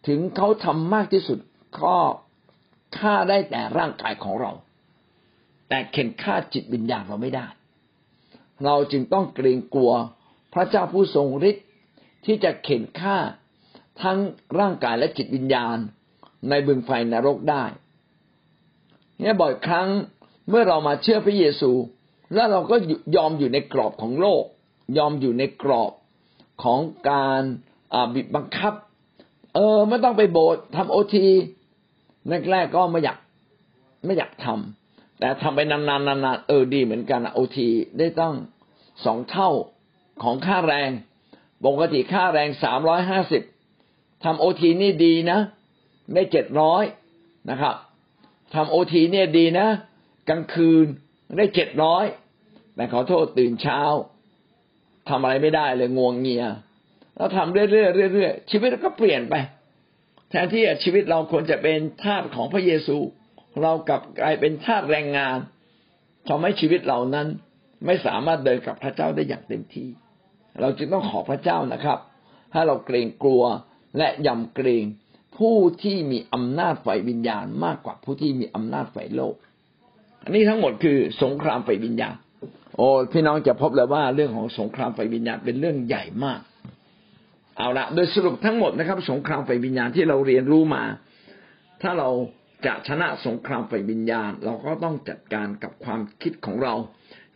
ถึงเขาทำมากที่สุดก็ฆ่าได้แต่ร่างกายของเรา แต่เข็นฆ่าจิตวิญญาณเราไม่ได้ เราจึงต้องเกรงกลัวพระเจ้าผู้ทรงฤทธิ์ที่จะเข็นฆ่าทั้งร่างกายและจิตวิญญาณในบึงไฟนรกได้ เนี่ยบ่อยครั้งเมื่อเรามาเชื่อพระเยซู แล้วเราก็ยอมอยู่ในกรอบของโลก ยอมอยู่ในกรอบของการบิดบังคับ เออไม่ต้องไปโบสถ์ทำโอทีแรกๆก็ไม่อยากไม่อยากทำแต่ทำไปนานๆนานๆเออดีเหมือนกันโอทีได้ต้องสองเท่าของค่าแรงปกติค่าแรงสามร้อยห้าสิบทำโอทีนี่ดีนะ ได้เจ็ดร้อยนะครับ ทำโอทีเนี่ยดีนะ กลางคืนได้เจ็ดร้อยแต่ขอโทษตื่นเช้าทำอะไรไม่ได้เลยงวงเงียเราทำเรื่อยๆเรื่อยๆชีวิตก็เปลี่ยนไป แทนที่ชีวิตเราควรจะเป็นทาสของพระเยซู เรากลับกลายเป็นทาสแรงงานทำให้ชีวิตเรานั้นไม่สามารถเดินกับพระเจ้าได้อย่างเต็มที่ เราจึงต้องขอพระเจ้านะครับให้เราเกรงกลัวและยำเกรง ผู้ที่มีอำนาจฝ่ายวิญญาณมากกว่าผู้ที่มีอำนาจฝ่ายโลก อันนี้ทั้งหมดคือสงครามฝ่ายวิญญาณ โอ้พี่น้องจะพบเลยว่าเรื่องของสงครามฝ่ายวิญญาณเป็นเรื่องใหญ่มาก เอาละโดยสรุปทั้งหมดนะครับ สงครามฝ่ายวิญญาณที่เราเรียนรู้มา ถ้าเราจะชนะสงครามฝ่ายวิญญาณ เราก็ต้องจัดการกับความคิดของเรา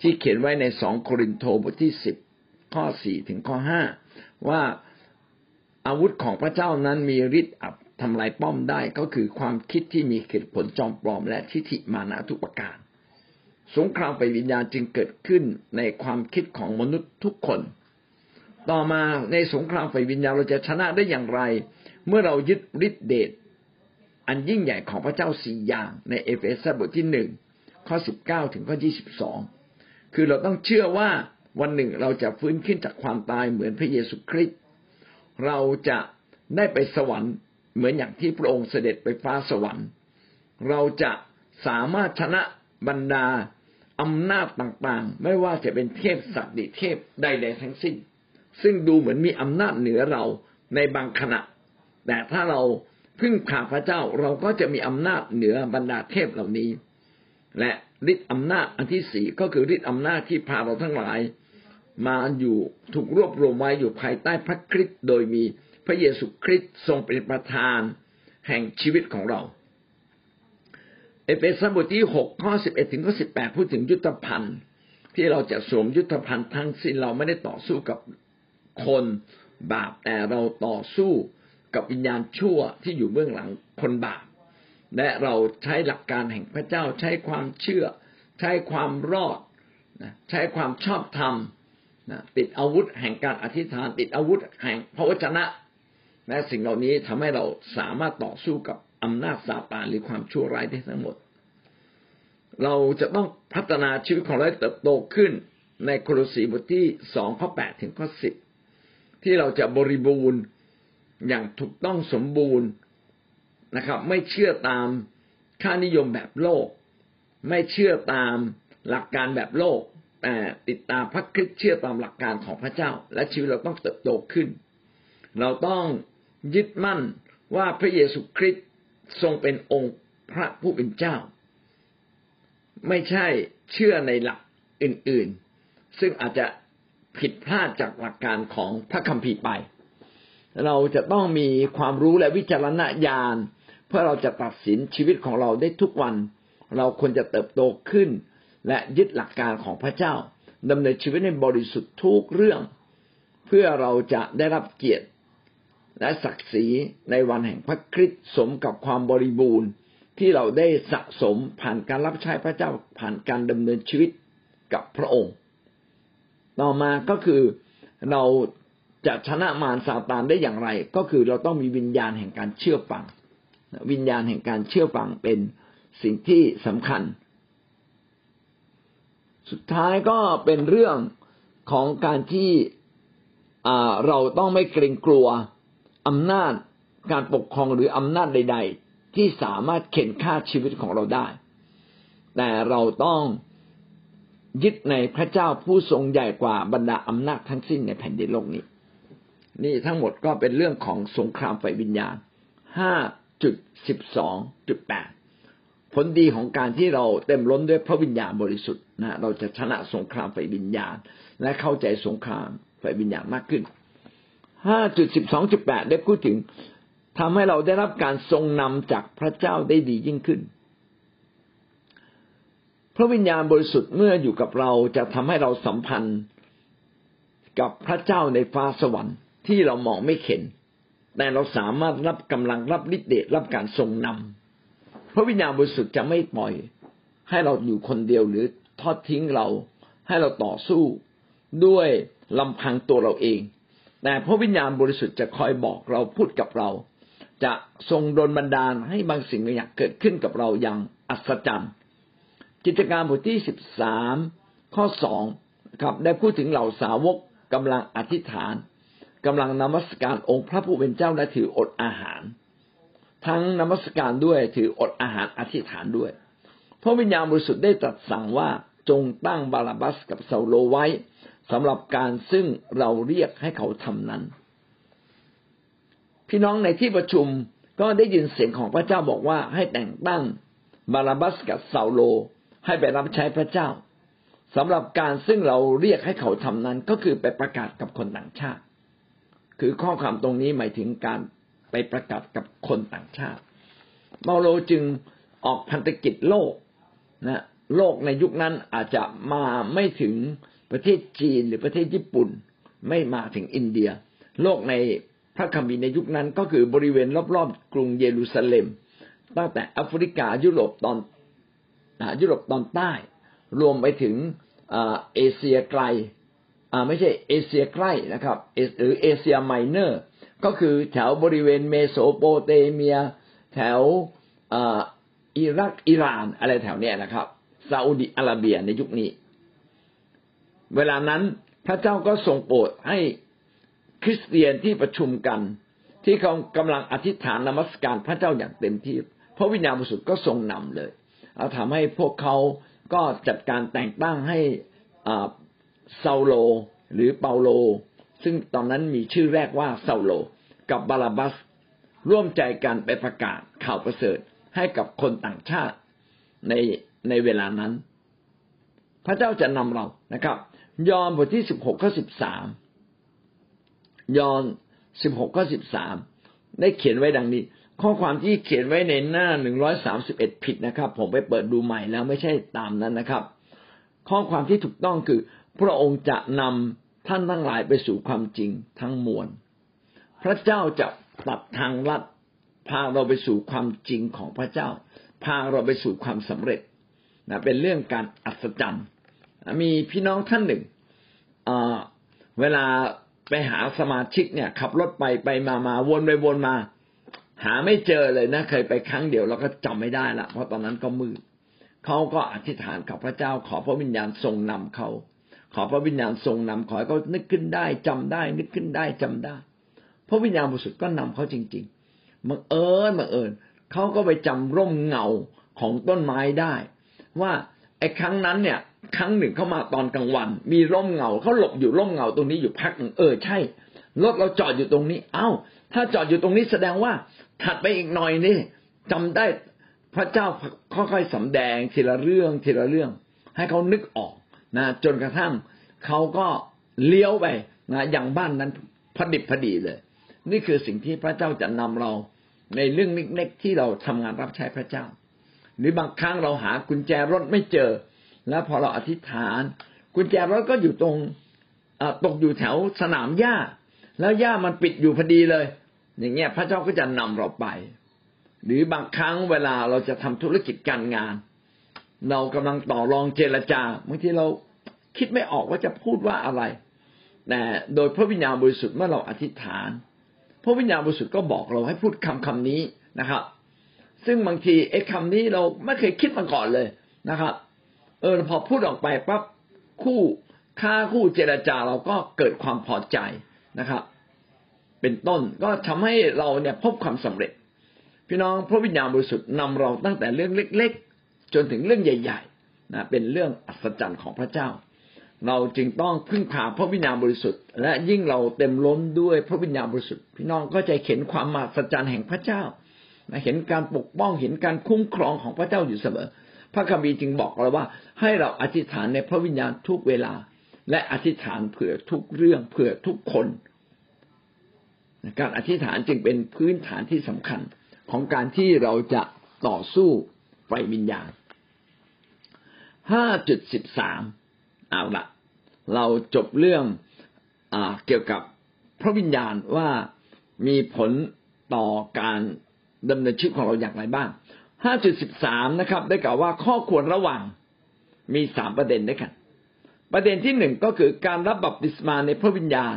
ที่เขียนไว้ในสองโครินโตบทที่สิบข้อสี่ถึงข้อห้าว่าอาวุธของพระเจ้านั้นมีฤทธิ์อับ ทำลายป้อมได้ก็คือความคิดที่มีเหตุผลจอมปลอมและทิฏฐิมานะทุกประการ สงครามไปวิญญาณจึงเกิดขึ้นในความคิดของมนุษย์ทุกคน ต่อมาในสงครามฝ่ายวิญญาณเราจะชนะได้อย่างไร เมื่อเรายึดฤทธิเดชอันยิ่งใหญ่ของพระเจ้าสี่อย่างในเอเฟซัสบทที่หนึ่งข้อสิบเก้าถึงข้อยี่สิบสองคือเราต้องเชื่อว่าวันหนึ่งเราจะฟื้นขึ้นจากความตายเหมือนพระเยซูคริสต์เราจะได้ไปสวรรค์ เหมือนอย่างที่พระองค์เสด็จไปฟ้าสวรรค์ เราจะสามารถชนะบรรดาอำนาจต่างๆ ไม่ว่าจะเป็นเทพสัตว์ดิเทพใดๆทั้งสิ้น ซึ่งดูเหมือนมีอำนาจเหนือเราในบางขณะ แต่ถ้าเราพึ่งพาพระเจ้าเราก็จะมีอำนาจเหนือบรรดาเทพเหล่านี้ และฤทธิ์อำนาจอันที่สี่ก็คือฤทธิ์อำนาจที่พาเราทั้งหลาย มาอยู่ถูกรวบรวมไว้อยู่ภายใต้พระคริสต์โดยมี พระเยซูคริสต์ทรงเป็นประธานแห่งชีวิตของเรา เอเฟซัสบทที่หกข้อสิบเอ็ดถึงข้อสิบแปดพูดถึงยุทธภัณฑ์ ที่เราจะสวมยุทธภัณฑ์ทั้งสิ้นเราไม่ได้ต่อสู้กับคนบาปแต่เราต่อสู้กับวิญญาณชั่วที่อยู่เบื้องหลังคนบาป และเราใช้หลักการแห่งพระเจ้าใช้ความเชื่อ ใช้ความรอดใช้ความชอบธรรมติดอาวุธแห่งการอธิษฐาน ติดอาวุธแห่งพระวจนะ และสิ่งเหล่านี้ทำให้เราสามารถต่อสู้กับอำนาจซาตานหรือความชั่วร้ายได้ทั้งหมด เราจะต้องพัฒนาชีวิตของเราเติบโตขึ้นในโคลสีบทที่สองข้อแปดถึงข้อสิบที่เราจะบริบูรณ์อย่างถูกต้องสมบูรณ์นะครับ ไม่เชื่อตามค่านิยมแบบโลก ไม่เชื่อตามหลักการแบบโลก แต่ติดตามพระคริสต์เชื่อตามหลักการของพระเจ้า และชีวิตเราต้องเติบโตขึ้น เราต้อง ยึดมั่นว่าพระเยซูคริสต์ทรงเป็นองค์พระผู้เป็นเจ้า ไม่ใช่เชื่อในหลักอื่นๆ ซึ่งอาจจะผิดพลาดจากหลักการของพระคัมภีร์ไป เราจะต้องมีความรู้และวิจารณญาณเพื่อเราจะตัดสินชีวิตของเราได้ทุกวัน เราควรจะเติบโตขึ้น และยึดหลักการของพระเจ้าดำเนินชีวิตในบริสุทธิ์ทุกเรื่อง เพื่อเราจะได้รับเกียรติ และศักดิ์ศรีในวันแห่งพระคริสต์สมกับความบริบูรณ์ที่เราได้สะสมผ่านการรับใช้พระเจ้าผ่านการดำเนินชีวิตกับพระองค์ ต่อมาก็คือเราจะชนะมารซาตานได้อย่างไร ก็คือเราต้องมีวิญญาณแห่งการเชื่อฟัง วิญญาณแห่งการเชื่อฟังเป็นสิ่งที่สำคัญ สุดท้ายก็เป็นเรื่องของการที่เราต้องไม่เกรงกลัว อำนาจการปกครองหรืออำนาจใด ๆ ที่สามารถเข็นฆ่าชีวิตของเราได้ แต่เราต้องยึดในพระเจ้าผู้ทรงใหญ่กว่าบรรดาอำนาจทั้งสิ้นในแผ่นดินโลกนี้ นี่ทั้งหมดก็เป็นเรื่องของสงครามไฟวิญญาณห้าจุดสิบสองจุดแปดผลดีของการที่เราเต็มล้นด้วยพระวิญญาณบริสุทธิ์นะเราจะชนะสงครามไฟวิญญาณ และเข้าใจสงครามไฟวิญญาณมากขึ้น ห้าจุดสิบสองจุดแปดได้พูดถึงทำให้เราได้รับการทรงนำจากพระเจ้าได้ดียิ่งขึ้น พระวิญญาณบริสุทธิ์เมื่ออยู่กับเราจะทำให้เราสัมพันธ์กับพระเจ้าในฟ้าสวรรค์ที่เรามองไม่เห็น แต่เราสามารถรับกำลังรับฤทธิ์เดชรับการทรงนำพระวิญญาณบริสุทธิ์จะไม่ปล่อย ให้เราอยู่คนเดียวหรือทอดทิ้งเรา ให้เราต่อสู้ด้วยลำพังตัวเราเอง แต่พระวิญญาณบริสุทธิ์จะคอยบอกเราพูดกับเรา จะทรงดลบันดาลให้บางสิ่งบางอย่างเกิดขึ้นกับเราอย่างอัศจรรย์ กิจการบทที่สิบสามข้อสองครับได้พูดถึงเหล่าสาวกกำลังอธิษฐานกำลังนมัสการองค์พระผู้เป็นเจ้าและถืออดอาหาร ทั้งนมัสการด้วยถืออดอาหารอธิษฐานด้วย พระวิญญาณบริสุทธิ์ได้ตรัสสั่งว่าจงตั้งบาลาบัสกับเซาโลไว้ สำหรับการซึ่งเราเรียกให้เขาทำนั้น พี่น้องในที่ประชุมก็ได้ยินเสียงของพระเจ้าบอกว่าให้แต่งตั้งบาราบัสกับซาโล ให้ไปรับใช้พระเจ้าสำหรับการซึ่งเราเรียกให้เขาทำนั้น ก็คือไปประกาศกับคนต่างชาติ คือข้อความตรงนี้หมายถึงการไปประกาศกับคนต่างชาติเมาโลจึงออกพันธกิจโลกนะโลกในยุคนั้นอาจจะมาไม่ถึง ประเทศจีนหรือประเทศญี่ปุ่นไม่มาถึงอินเดีย โลกในพระคัมภีร์ในยุคนั้นก็คือบริเวณรอบๆกรุงเยรูซาเล็ม ตั้งแต่แอฟริกายุโรปตอนยุโรปตอนใต้ รวมไปถึงเอเชียไกลไม่ใช่เอเชียใกล้นะครับหรือเอเชียไมเนอร์ ก็คือแถวบริเวณเมโสโปเตเมีย แถวอิรักอิหร่านอะไรแถวเนี้ยนะครับซาอุดิอาระเบียในยุคนี้ เวลานั้นพระเจ้าก็ทรงโปรดให้คริสเตียนที่ประชุมกัน ที่เขากำลังอธิษฐานนมัสการพระเจ้าอย่างเต็มที่ พระวิญญาณบริสุทธิ์ก็ทรงนำเลยเอาทำให้พวกเขาก็จัดการแต่งตั้งให้ซาโล หรือเปาโล ซึ่งตอนนั้นมีชื่อแรกว่าซาโล กับบาลาบัส ร่วมใจกันไปประกาศข่าวประเสริฐให้กับคนต่างชาติในในเวลานั้น พระเจ้าจะนำเรานะครับ ยอห์นบทที่สิบหกข้อสิบสามยอห์นสิบหกข้อสิบสามได้เขียนไว้ดังนี้ ข้อความที่เขียนไว้ในหน้าหนึ่งร้อยสามสิบเอ็ดผิดนะครับ ผมไปเปิดดูใหม่แล้วไม่ใช่ตามนั้นนะครับ ข้อความที่ถูกต้องคือ พระองค์จะนำท่านทั้งหลายไปสู่ความจริงทั้งมวล พระเจ้าจะตัดทางลัดพาเราไปสู่ความจริงของพระเจ้า พาเราไปสู่ความสำเร็จนะเป็นเรื่องการอัศจรรย์ มีพี่น้องท่านหนึ่งเวลาไปหาสมาชิกเนี่ย ขับรถไปไปมามาวนไปวนมา หาไม่เจอเลยนะ เคยไปครั้งเดียวแล้วก็จำไม่ได้ละเพราะตอนนั้นก็มืดเขาก็อธิษฐานกับพระเจ้า ขอพระวิญญาณทรงนำเขาขอพระวิญญาณทรงนำขอให้เขานึกขึ้นได้จำได้ นึกขึ้นได้จำได้ พระวิญญาณบริสุทธิ์ก็นำเขาจริงๆบังเอิญบังเอิญเขาก็ไปจำร่มเงาของต้นไม้ได้ ว่าไอ้ครั้งนั้นเนี่ย ครั้งหนึ่งเข้ามาตอนกลางวัน มีร่มเงาเขาหลบอยู่ร่มเงาตรงนี้อยู่พักหนึ่งเออใช่รถเราจอดอยู่ตรงนี้ เอ้า ถ้าจอดอยู่ตรงนี้แสดงว่าถัดไปอีกหน่อยนี่จำได้พระเจ้าค่อยๆสำแดงทีละเรื่องทีละเรื่อง ให้เขานึกออกนะจนกระทั่งเขาก็เลี้ยวไปนะอย่างบ้านนั้นพอดิบพอดีเลย นี่คือสิ่งที่พระเจ้าจะนำเราในเรื่องเล็กๆที่เราทำงานรับใช้พระเจ้า หรือบางครั้งเราหากุญแจรถไม่เจอ แล้วพอเราอธิษฐาน กุญแจรถก็อยู่ตรงตกอยู่แถวสนามหญ้า แล้วหญ้ามันปิดอยู่พอดีเลย อย่างเงี้ยพระเจ้าก็จะนำเราไป หรือบางครั้งเวลาเราจะทำธุรกิจการงาน เรากำลังต่อรองเจรจาบางทีเราคิดไม่ออกว่าจะพูดว่าอะไร แต่โดยพระวิญญาณบริสุทธิ์เมื่อเราอธิษฐาน พระวิญญาณบริสุทธิ์ก็บอกเราให้พูดคำคำนี้นะครับ ซึ่งบางทีไอ้คำนี้เราไม่เคยคิดมาก่อนเลยนะครับ เออพอพูดออกไปปั๊บคู่ค่าคู่เจรจาเราก็เกิดความพอใจนะครับ เป็นต้นก็ทำให้เราเนี่ยพบความสำเร็จ พี่น้องพระวิญญาณบริสุทธิ์นำเราตั้งแต่เรื่องเล็ก ๆ จนถึงเรื่องใหญ่ๆนะเป็นเรื่องอัศจรรย์ของพระเจ้า เราจึงต้องพึ่งพาพระวิญญาณบริสุทธิ์ และยิ่งเราเต็มล้นด้วยพระวิญญาณบริสุทธิ์ พี่น้องก็จะเห็นความมหัศจรรย์แห่งพระเจ้าเห็นการปกป้องเห็นการคุ้มครองของพระเจ้าอยู่เสมอ พระคัมภีร์จึงบอกเราว่า ให้เราอธิษฐานในพระวิญญาณทุกเวลา และอธิษฐานเผื่อทุกเรื่องเผื่อทุกคนการอธิษฐานจึงเป็นพื้นฐานที่สำคัญของการที่เราจะต่อสู้ไฟวิญญาณห้าจุดสิบสามเอาละเราจบเรื่องอเกี่ยวกับพระวิญญาณว่ามีผลต่อการดำเนินชีวิตของเราอย่างไรบ้าง 5.13นะครับ ได้กล่าวว่าข้อควรระวังมีสามประเด็นด้วยกัน ประเด็นที่หนึ่งก็คือการรับบัพติศมาในพระวิญญาณ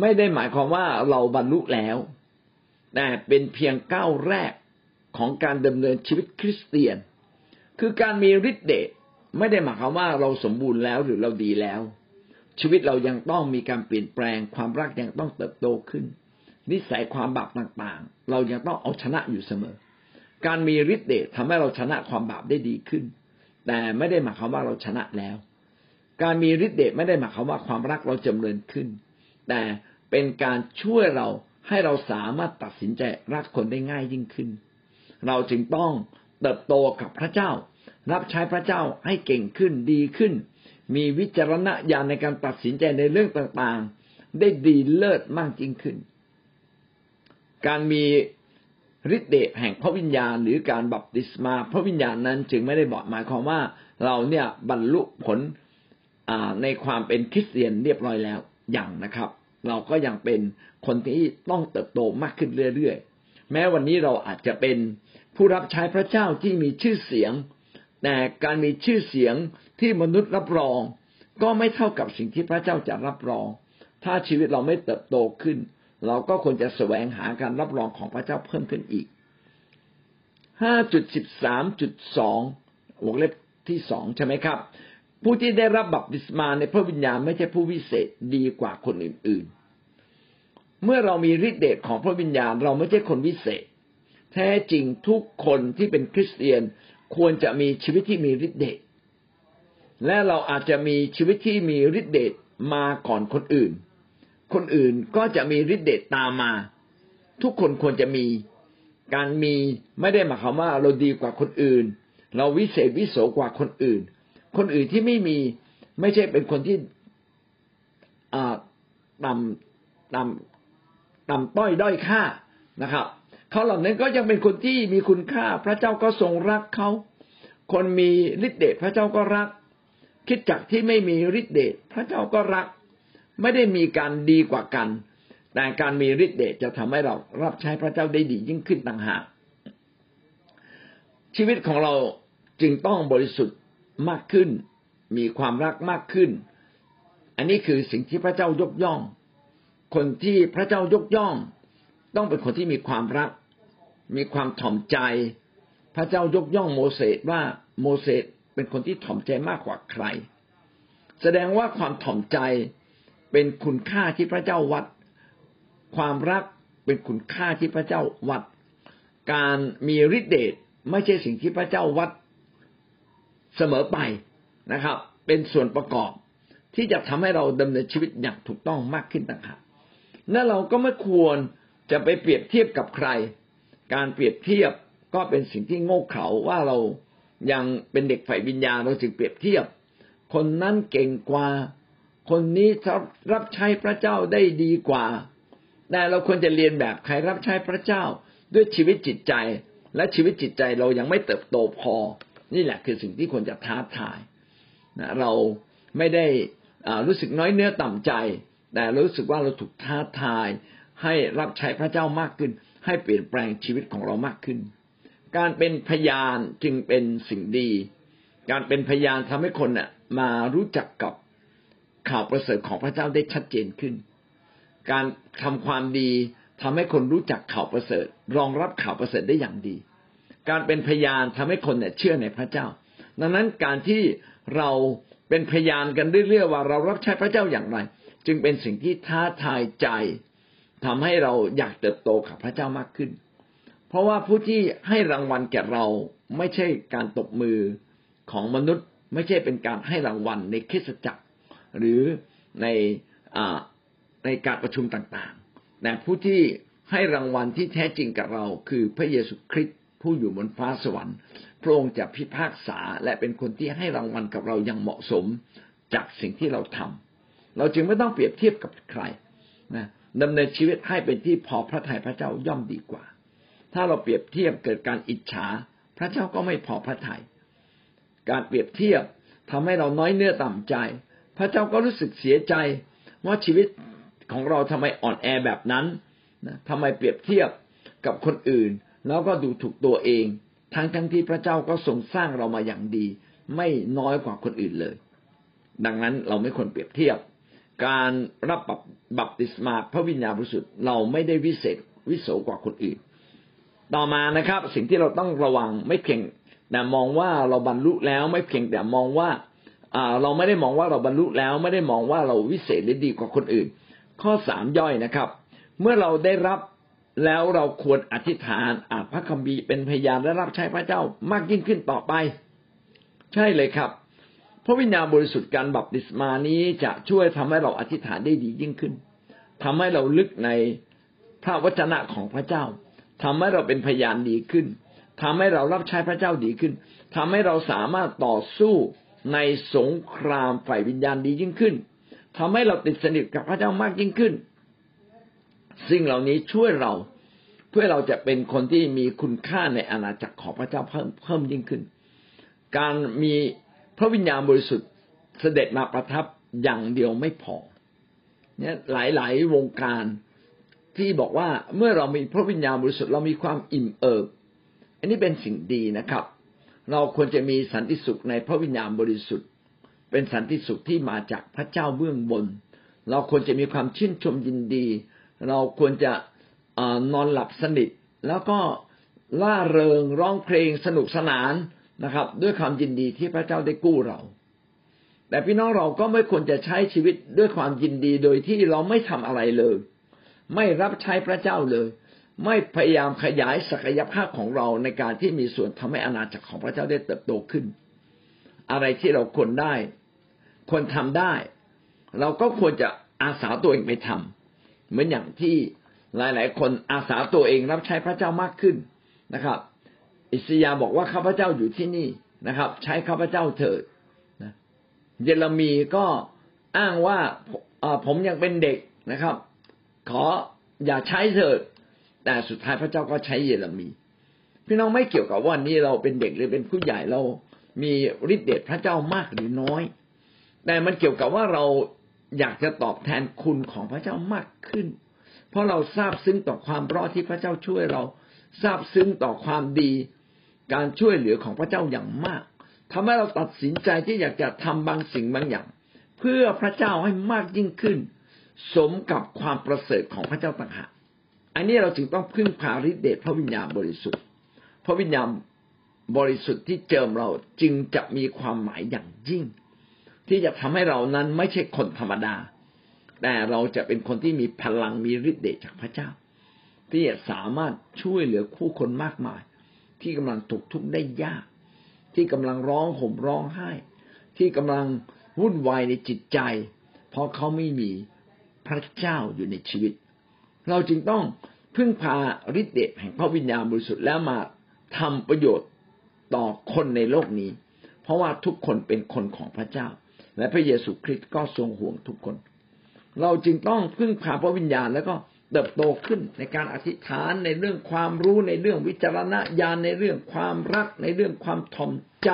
ไม่ได้หมายความว่าเราบรรลุแล้ว แต่เป็นเพียงก้าวแรกของการดำเนินชีวิตคริสเตียน คือการมีฤทธิ์เดชไม่ได้หมายความว่าเราสมบูรณ์แล้วหรือเราดีแล้ว ชีวิตเรายังต้องมีการเปลี่ยนแปลง ความรักยังต้องเติบโตขึ้น นิสัยความบาปต่างๆ เรายังต้องเอาชนะอยู่เสมอ การมีฤทธิ์เดชทำให้เราชนะความบาปได้ดีขึ้น แต่ไม่ได้หมายความว่าเราชนะแล้ว การมีฤทธิ์เดชไม่ได้หมายความว่าความรักเราจำเริญขึ้น แต่เป็นการช่วยเราให้เราสามารถตัดสินใจรักคนได้ง่ายยิ่งขึ้น เราจึงต้องเติบโตกับพระเจ้า รับใช้พระเจ้าให้เก่งขึ้นดีขึ้น มีวิจารณญาณในการตัดสินใจในเรื่องต่างๆ ได้ดีเลิศมากยิ่งขึ้น การมี ฤทธิ์เดชแห่งพระวิญญาณ หรือการบัพติศมาพระวิญญาณนั้นจึงไม่ได้บอกหมายความว่าเราเนี่ยบรรลุผลในความเป็นคริสเตียนเรียบร้อยแล้วอย่างนะครับ เราก็ยังเป็นคนที่ต้องเติบโตมากขึ้นเรื่อยๆ แม้วันนี้เราอาจจะเป็นผู้รับใช้พระเจ้าที่มีชื่อเสียง แต่การมีชื่อเสียงที่มนุษย์รับรอง ก็ไม่เท่ากับสิ่งที่พระเจ้าจะรับรอง ถ้าชีวิตเราไม่เติบโตขึ้น เราก็ควรจะแสวงหาการรับรองของพระเจ้าเพิ่มขึ้นอีกห้าจุดสิบสามจุดสองวงเล็บที่สองใช่ไหมครับ ผู้ที่ได้รับบัพติศมาในพระวิญญาณไม่ใช่ผู้วิเศษดีกว่าคนอื่นๆ เมื่อเรามีฤทธิเดชของพระวิญญาณเราไม่ใช่คนวิเศษ แท้จริงทุกคนที่เป็นคริสเตียนควรจะมีชีวิตที่มีฤทธิ์เดชและเราอาจจะมีชีวิตที่มีฤทธิ์เดชมาก่อนคนอื่น คนอื่นก็จะมีฤทธิ์เดชตามมา ทุกคนควรจะมี การมีไม่ได้หมายความว่าเราดีกว่าคนอื่น เราวิเศษวิโสกว่าคนอื่น คนอื่นที่ไม่มีไม่ใช่เป็นคนที่ต่ำต่ำต่ำต้อยด้อยค่านะครับเขาเหล่านั้นก็ยังเป็นคนที่มีคุณค่า พระเจ้าก็ทรงรักเขาคนมีฤทธิเดชพระเจ้าก็รัก คิดจักที่ไม่มีฤทธิเดชพระเจ้าก็รัก ไม่ได้มีการดีกว่ากัน แต่การมีฤทธิ์เดชจะทำให้เรารับใช้พระเจ้าได้ดียิ่งขึ้นต่างหากชีวิตของเราจึงต้องบริสุทธิ์มากขึ้น มีความรักมากขึ้น อันนี้คือสิ่งที่พระเจ้ายกย่อง คนที่พระเจ้ายกย่อง ต้องเป็นคนที่มีความรัก มีความถ่อมใจ พระเจ้ายกย่องโมเสสว่าโมเสสเป็นคนที่ถ่อมใจมากกว่าใคร แสดงว่าความถ่อมใจ เป็นคุณค่าที่พระเจ้าวัด ความรักเป็นคุณค่าที่พระเจ้าวัด การมีฤทธิเดชไม่ใช่สิ่งที่พระเจ้าวัดเสมอไปนะครับ เป็นส่วนประกอบที่จะทำให้เราดำเนินชีวิตอย่างถูกต้องมากขึ้นต่างหากนั่นเราก็ไม่ควรจะไปเปรียบเทียบกับใคร การเปรียบเทียบก็เป็นสิ่งที่โง่เขลาว่าเรายังเป็นเด็กฝ่ายวิญญาณเราจึงเปรียบเทียบ คนนั้นเก่งกว่า คนนี้รับใช้พระเจ้าได้ดีกว่า แต่เราควรจะเรียนแบบใครรับใช้พระเจ้าด้วยชีวิตจิตใจ และชีวิตจิตใจเรายังไม่เติบโตพอ นี่แหละคือสิ่งที่ควรจะท้าทายนะเราไม่ได้รู้สึกน้อยเนื้อต่ำใจ แต่รู้สึกว่าเราถูกท้าทาย ให้รับใช้พระเจ้ามากขึ้น ให้เปลี่ยนแปลงชีวิตของเรามากขึ้น การเป็นพยานจึงเป็นสิ่งดี การเป็นพยานทำให้คนน่ะมารู้จักกับ ข่าวประเสริฐของพระเจ้าได้ชัดเจนขึ้น การทำความดีทำให้คนรู้จักข่าวประเสริฐ รองรับข่าวประเสริฐได้อย่างดี การเป็นพยานทำให้คนเนี่ยเชื่อในพระเจ้า ดังนั้นการที่เราเป็นพยานกันเรื่อยๆว่าเรารับใช้พระเจ้าอย่างไร จึงเป็นสิ่งที่ท้าทายใจทำให้เราอยากเติบโตกับพระเจ้ามากขึ้น เพราะว่าผู้ที่ให้รางวัลแก่เราไม่ใช่การตบมือของมนุษย์ ไม่ใช่เป็นการให้รางวัลในคริสตจักร หรือในในการประชุมต่างๆแต่ผู้ที่ให้รางวัลที่แท้จริงกับเราคือพระเยซูคริสต์ผู้อยู่บนฟ้าสวรรค์พระองค์จะพิพากษาและเป็นคนที่ให้รางวัลกับเราอย่างเหมาะสมจากสิ่งที่เราทำเราจึงไม่ต้องเปรียบเทียบกับใครนะดำเนินชีวิตให้เป็นที่พอพระทัยพระเจ้าย่อมดีกว่า ถ้าเราเปรียบเทียบเกิดการอิจฉา พระเจ้าก็ไม่พอพระทยัยการเปรียบเทียบทำให้เราน้อยเนื้อต่ำใจ พระเจ้าก็รู้สึกเสียใจว่าชีวิตของเราทำไมอ่อนแอแบบนั้นนะทำไมเปรียบเทียบกับคนอื่น แล้วก็ดูถูกตัวเอง ทั้งทั้งที่พระเจ้าก็ทรงสร้างเรามาอย่างดี ไม่น้อยกว่าคนอื่นเลย ดังนั้นเราไม่ควรเปรียบเทียบ การรับบัพติศมาพระวิญญาณบริสุทธิ์เราไม่ได้วิเศษวิโสกว่าคนอื่น ต่อมานะครับ สิ่งที่เราต้องระวังไม่เพียงแต่มองว่าเราบรรลุแล้วไม่เพียงแต่มองว่า เราไม่ได้มองว่าเราบรรลุแล้วไม่ได้มองว่าเราวิเศษหรือดีกว่าคนอื่น ข้อสามย่อยนะครับ เมื่อเราได้รับแล้วเราควรอธิษฐานอ่าพระคัมภีร์เป็นพยานและรับใช้พระเจ้ามากยิ่งขึ้นต่อไป ใช่เลยครับ พระวิญญาณบริสุทธิ์การบัพติศมานี้จะช่วยทำให้เราอธิษฐานได้ดียิ่งขึ้นทำให้เราลึกในพระวจนะของพระเจ้าทำให้เราเป็นพยานดีขึ้นทำให้เรารับใช้พระเจ้าดีขึ้นทำให้เราสามารถต่อสู้ ในสงครามฝ่ายวิญญาณดียิ่งขึ้นทำให้เราติดสนิทกับพระเจ้ามากยิ่งขึ้น สิ่งเหล่านี้ช่วยเราเพื่อเราจะเป็นคนที่มีคุณค่าในอาณาจักรของพระเจ้าเพิ่มเพิ่มยิ่งขึ้น การมีพระวิญญาณบริสุทธิ์เสด็จมาประทับอย่างเดียวไม่พอเนี่ยหลาย ๆ วงการที่บอกว่าเมื่อเรามีพระวิญญาณบริสุทธิ์เรามีความอิ่มเอิบ อันนี้เป็นสิ่งดีนะครับ เราควรจะมีสันติสุขในพระวิญญาณบริสุทธิ์ เป็นสันติสุขที่มาจากพระเจ้าเบื้องบน เราควรจะมีความชื่นชมยินดี เราควรจะนอนหลับสนิท แล้วก็ล่าเริงร้องเพลงสนุกสนานนะครับ ด้วยความยินดีที่พระเจ้าได้กู้เรา แต่พี่น้องเราก็ไม่ควรจะใช้ชีวิตด้วยความยินดีโดยที่เราไม่ทำอะไรเลย ไม่รับใช้พระเจ้าเลย ไม่พยายามขยายศักยภาพของเราในการที่มีส่วนทำให้อาณาจักรของพระเจ้าได้เติบโตขึ้น อะไรที่เราควรได้ควรทำได้ เราก็ควรจะอาสาตัวเองไปทำเหมือนอย่างที่หลาย ๆ คนอาสาตัวเองรับใช้พระเจ้ามากขึ้นนะครับ อิสยาบอกว่าข้าพเจ้าอยู่ที่นี่นะครับ ใช้ข้าพเจ้าเถิดนะเยเรมีก็อ้างว่าผมยังเป็นเด็กนะครับ ขออย่าใช้เถิด แต่สุดท้ายพระเจ้าก็ใช้เยเรมี พี่น้องไม่เกี่ยวกับว่านี้เราเป็นเด็กหรือเป็นผู้ใหญ่เรา มีฤทธิ์เดชพระเจ้ามากหรือน้อย แต่มันเกี่ยวกับว่าเราอยากจะตอบแทนคุณของพระเจ้ามากขึ้น เพราะเราทราบซึ้งต่อความรอดที่พระเจ้าช่วยเราทราบซึ้งต่อความดี การช่วยเหลือของพระเจ้าอย่างมากทำให้เราตัดสินใจที่อยากจะทำบางสิ่งบางอย่าง เพื่อพระเจ้าให้มากยิ่งขึ้น สมกับความประเสริฐของพระเจ้าต่างหาก อันนี้เราจึงต้องพึ่งพาฤทธิเดชพระวิญญาณบริสุทธิ์ พระวิญญาณบริสุทธิ์ที่เจิมเราจึงจะมีความหมายอย่างยิ่ง ที่จะทำให้เรานั้นไม่ใช่คนธรรมดา แต่เราจะเป็นคนที่มีพลังมีฤทธิเดชจากพระเจ้า ที่จะสามารถช่วยเหลือคู่คนมากมาย ที่กำลังตกทุกข์ได้ยาก ที่กำลังร้องห่มร้องไห้ ที่กำลังวุ่นวายในจิตใจ เพราะเขาไม่มีพระเจ้าอยู่ในชีวิต เราจึงต้องพึ่งพาฤทธิ์เดชแห่งพระวิญญาณบริสุทธิ์แล้วมาทำประโยชน์ต่อคนในโลกนี้ เพราะว่าทุกคนเป็นคนของพระเจ้า และพระเยซูคริสต์ก็ทรงห่วงทุกคน เราจึงต้องพึ่งพาพระวิญญาณแล้วก็เติบโตขึ้นในการอธิษฐานในเรื่องความรู้ในเรื่องวิจารณญาณในเรื่องความรัก ในเรื่องความถ่อมใจ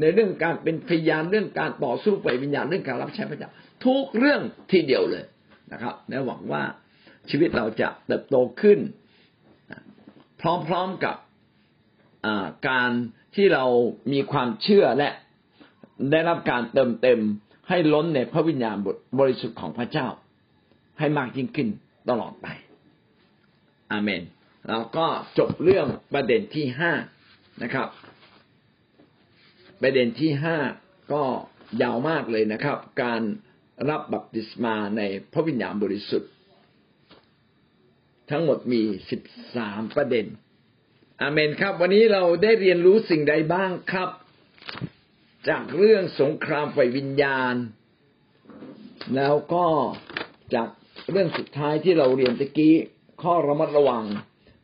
ในเรื่องการเป็นพยานเรื่องการต่อสู้ไปวิญญาณเรื่องการรับใช้พระเจ้าทุกเรื่องทีเดียวเลยนะครับและหวังว่า ชีวิตเราจะเติบโตขึ้น พร้อมๆกับการที่เรามีความเชื่อและได้รับการเติมเต็มให้ล้นในพระวิญญาณบริสุทธิ์ของพระเจ้า ให้มากยิ่งขึ้นตลอดไป อาเมนเราก็จบเรื่องประเด็นที่ห้านะครับ ประเด็นที่ห้าก็ยาวมากเลยนะครับ การรับบัพติศมาในพระวิญญาณบริสุทธิ์ ทั้งหมดมีสิบสามประเด็น อาเมนครับ วันนี้เราได้เรียนรู้สิ่งใดบ้างครับ จากเรื่องสงครามไฟวิญญาณ แล้วก็จากเรื่องสุดท้ายที่เราเรียนตะกี้ ข้อระมัดระวัง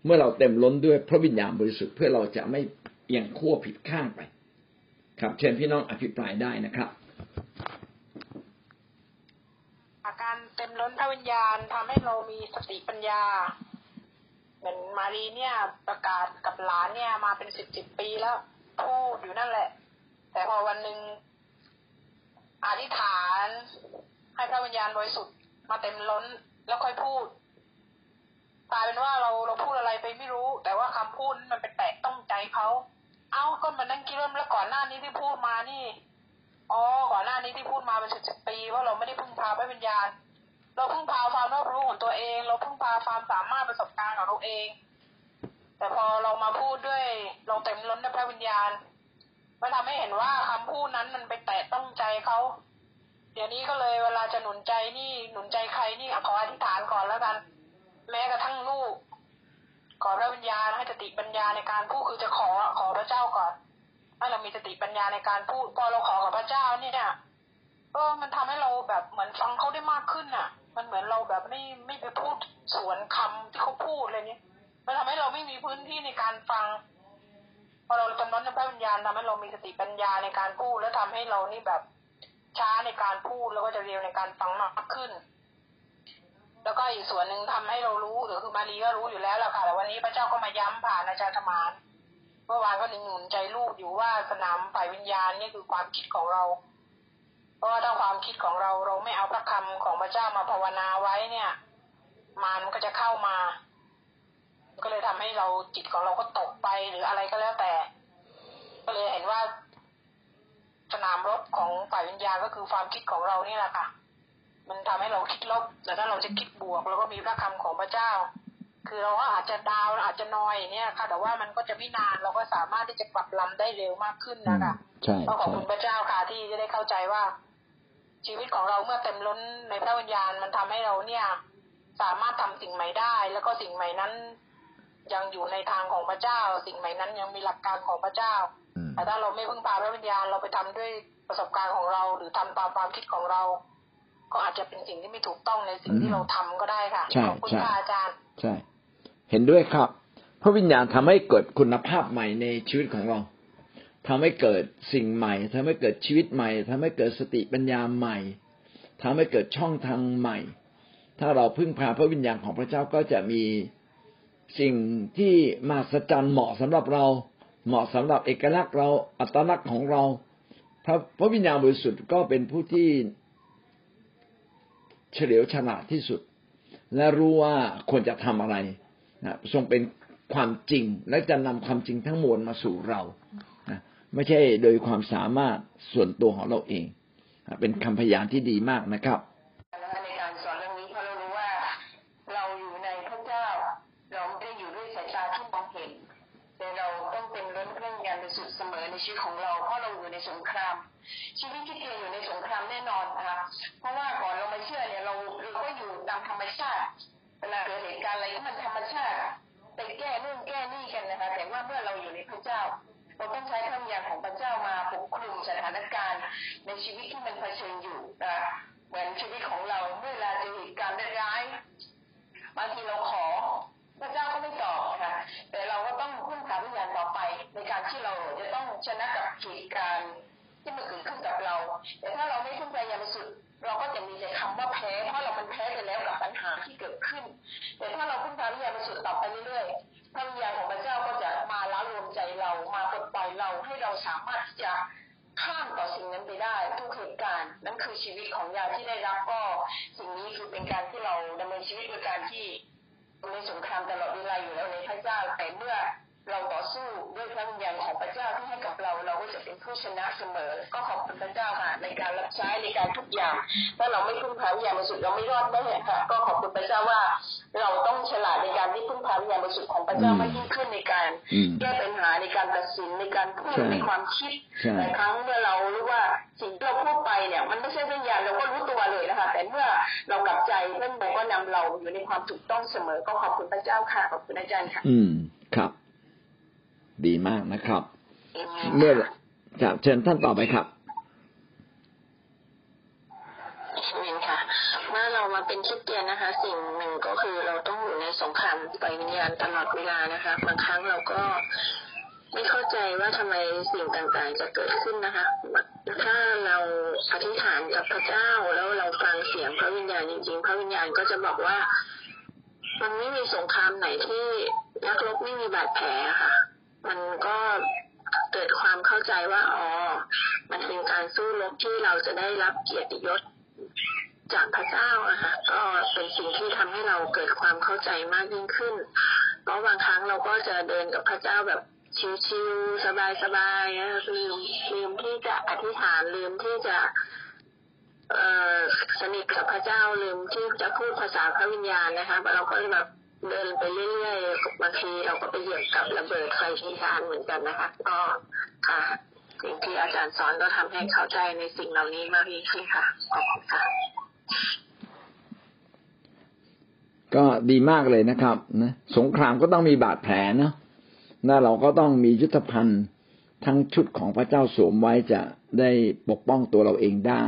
เมื่อเราเต็มล้นด้วยพระวิญญาณบริสุทธิ์เพื่อเราจะไม่เอียงขั้วผิดข้างไป ครับ เชิญพี่น้องอภิปรายได้นะครับการเต็มล้นพระวิญญาณทำให้เรามีสติปัญญา เหมือนมารีเนี่ยประกาศกับหลานเนี่ยมาเป็นสิบสิบปีแล้วพูดอยู่นั่นแหละ แต่พอวันหนึ่งอธิษฐาน ให้พระวิญญาณบริสุทธิ์มาเต็มล้นแล้วค่อยพูดกลายเป็นว่าเราเราพูดอะไรไปไม่รู้ แต่ว่าคำพูดมันเป็นแตะต้องใจเขาเอ้าก็มันนั่งคิดว่าแล้วก่อนหน้านี้ที่พูดมานี่อ๋อก่อนหน้านี้ที่พูดมาเป็นสิบสิบปีว่าเราไม่ได้พึ่งพาพระวิญญาณ เราพึ่งพาความรอบรู้ของตัวเอง เราพึ่งพาความสามารถประสบการณ์ของเราเอง แต่พอเรามาพูดด้วย เราเต็มล้นด้วยพระวิญญาณมันทำให้เห็นว่าคำพูดนั้นมันไปแตะต้องใจเขาเดี๋ยวนี้ก็เลยเวลาจะหนุนใจนี่หนุนใจใครนี่ขออธิษฐานก่อนแล้วกัน แม้กระทั่งลูก ขอพระวิญญาณให้สติปัญญาในการพูดคือจะขอขอพระเจ้าก่อนให้เรามีสติปัญญาในการพูดพอเราขอกับพระเจ้านี่เนี่ยเออมันทำให้เราแบบเหมือนฟังเขาได้มากขึ้นอะ มันเหมือนเราแบบไม่ไม่ไปพูดสวนคำที่เขาพูดอะไรเนี้ยมันทำให้เราไม่มีพื้นที่ในการฟัง พอเราจำนั้นในพระวิญญาณทำให้เรามีสติปัญญาในการพูด แล้วทำให้เรานี่แบบช้าในการพูดแล้วก็จะเร็วในการฟังมากขึ้น แล้วก็อีกส่วนหนึ่งทำให้เรารู้หรือคือมารีก็รู้อยู่แล้วแหละค่ะแต่วันนี้พระเจ้าก็มาย้ำผ่านอาจารย์ธรรมานเมื่อวานก็หนุนใจลูกอยู่ว่าสนามฝ่ายวิญญาณนี่คือความคิดของเรา ราะว่าถ้าความคิดของเราเราไม่เอาพระคำของพระเจ้ามาภาวนาไว้เนี่ย มันก็จะเข้ามา ก็เลยทำให้เราจิตของเราก็ตกไปหรืออะไรก็แล้วแต่ ก็เลยเห็นว่าสนามรบของฝ่ายวิญญาณก็คือความคิดของเรานี่แหละค่ะ มันทำให้เราคิดลบแต่ถ้าเราจะคิดบวกเราก็มีพระคำของพระเจ้า คือเราก็อาจจะดาวอาจจะนอยเนี่ยค่ะ แต่ว่ามันก็จะไม่นานเราก็สามารถที่จะกลับลำได้เร็วมากขึ้นนะคะใช่ก็ขอบคุณพระเจ้าค่ะที่จะได้เข้าใจว่า ชีวิตของเราเมื่อเต็มล้นในพระวิญญาณมันทำให้เราเนี่ยสามารถทำสิ่งใหม่ได้ แล้วก็สิ่งใหม่นั้น ยังอยู่ในทางของพระเจ้า สิ่งใหม่นั้นยังมีหลักการของพระเจ้า แต่ถ้าเราไม่พึ่งพาพระวิญญาณเราไปทำด้วยประสบการณ์ของเรา หรือทำตามความคิดของเรา ก็อาจจะเป็นสิ่งที่ไม่ถูกต้องในสิ่งที่เราทำก็ได้ค่ะขอบคุณค่ะอาจารย์ ใช่ เห็นด้วยครับ พระวิญญาณทำให้เกิดคุณภาพใหม่ในชีวิตของเรา ทำให้เกิดสิ่งใหม่ทำให้เกิดชีวิตใหม่ทำให้เกิดสติปัญญาใหม่ทำให้เกิดช่องทางใหม่ ถ้าเราพึ่งพาพระวิญญาณของพระเจ้าก็จะมีสิ่งที่มาสจันเหมาะสำหรับเรา เหมาะสำหรับเอกลักษณ์เราอัตลักษณ์ของเราพระพระวิญญาณบริสุทธิ์ก็เป็นผู้ที่เฉลียวฉลาดที่สุด และรู้ว่าควรจะทำอะไรนะทรงเป็นความจริงและจะนำความจริงทั้งมวลมาสู่เรา ไม่ใช่โดยความสามารถส่วนตัวของเราเอง เป็นคำพยานที่ดีมากนะครับในการสอนเรื่องนี้เพราะเรารู้ว่า เราอยู่ในพระเจ้า เราไม่ได้อยู่ด้วยสายตาที่มองเห็น แต่เราต้องเป็นรื่อรงการบริสุทเสมอในชีวิตของเราเพราะเราอยู่ในสงคราม ชีวิตที่เตียอยู่ในสงครามแน่นอนนะคะเพราะว่าก่อนเรามาเชื่อเนี่ยเราเราก็อยู่ตามธรรมชาติเวลาเกิดเหตุการณ์อะไรมันธรรมชาติไปแก้นู่นแก้นี่กันนะคะแต่ว่าเมื่อเราอยู่ในพระเจ้า เราต้องใช้พระวิญญาณของพระเจ้ามาปกคลุมสถานการณ์ ในชีวิตที่มันเผชิญอยู่นะคะเหมือนชีวิตของเราเมื่อเวลาเจอเหตุการณ์ร้ายบางทีเราขอพระเจ้าก็ไม่ตอบนะคะแต่เราก็ต้องพึ่งพาวิญญาณต่อไป ในการที่เราจะต้องชนะกับเหตุการณ์ที่มันเกิดขึ้นกับเรา แต่ถ้าเราไม่พึ่งพาวิญญาณสุทธิ์เราก็จะมีแต่คำว่าแพ้เพราะเรามันแพ้ไปแล้วกับปัญหาที่เกิดขึ้น แต่ถ้าเราพึ่งพาวิญญาณสุทธิ์ต่อไปเรื่อย พระวิญญาณของพระเจ้าก็จะมาล้ารวมใจเรามาปลดปล่อยเราให้เราสามารถที่จะข้ามต่อสิ่งนั้นไปได้ทุกเหตุการณ์นั่นคือชีวิตของยาที่ได้รับก็ สิ่งนี้คือเป็นการที่เราดำเนินชีวิตโดยการที่ในสงครามตลอดเวลาอยู่แล้วในพระเจ้าแต่เมื่อ เราต่อสู้ด้วยพระวิญญาณของพระเจ้าที่ให้กับเราเราก็จะเป็นผู้ชนะเสมอ ก็ขอบคุณพระเจ้าค่ะในการรับใช้ในการทุกอย่างถ้าเราไม่พึ่งพาวิญญาณบริสุทธิ์เราไม่รอดแน่ค่ะ ก็ขอบคุณพระเจ้าว่า เราต้องฉลาดในการที่พึ่งพาวิญญาณบริสุทธิ์ของพระเจ้ามากยิ่งขึ้นในการอืมแก้ปัญหาในการตัดสินในการพูดใช่ในความคิดใช่หลายครั้งเมื่อเรารู้ว่าสิ่งที่เราพูดไปเนี่ย มันไม่ใช่วิญญาณเราก็รู้ตัวเลยนะคะ แต่เมื่อเรากลับใจเพื่อนบอกก็นำเราอยู่ในความถูกต้องเสมอ ก็ขอบคุณพระเจ้าค่ะขอบคุณอาจารย์ค่ะ อืมครับ ดีมากนะครับเอเมนเมื่อจะเชิญท่านต่อไปครับเอเมนค่ะเมื่อเรามาเป็นคริสเตียนนะคะ สิ่งหนึ่งก็คือเราต้องอยู่ในสงครามไฟวิญญาณตลอดเวลานะคะบางครั้งเราก็ไม่เข้าใจว่าทำไมสิ่งต่างๆจะเกิดขึ้นนะคะ ถ้าเราอธิษฐานกับพระเจ้าแล้วเราฟังเสียงพระวิญญาณจริง ๆ พระวิญญาณก็จะบอกว่า มันไม่มีสงครามไหนที่นักรบไม่มีบาดแผลอะค่ะ มันก็เกิดความเข้าใจว่าอ๋อ มันเป็นการสู้รบที่เราจะได้รับเกียรติยศจากพระเจ้าอะค่ะก็เป็นสิ่งที่ทำให้เราเกิดความเข้าใจมากยิ่งขึ้น เพราะบางครั้งเราก็จะเดินกับพระเจ้าแบบชิวๆสบายๆนะลืมลืมที่จะอธิษฐานลืมที่จะเอ่อสนิทกับพระเจ้าลืมที่จะพูดภาษาพระวิญญาณนะคะเราก็แบบ เดินไปเรื่อยๆบางทีเราก็ไปเหยียบกับระเบิดไฟที่ทานเหมือนกันนะคะ ก็ค่ะสิ่งที่อาจารย์สอนก็ทำให้เข้าใจในสิ่งเหล่านี้มากยิ่งขึ้นค่ะขอบคุณค่ะก็ดีมากเลยนะครับนะสงครามก็ต้องมีบาดแผลเนาะแล้วเราก็ต้องมียุทธภัณฑ์ทั้งชุดของพระเจ้าสวมไว้จะได้ปกป้องตัวเราเองได้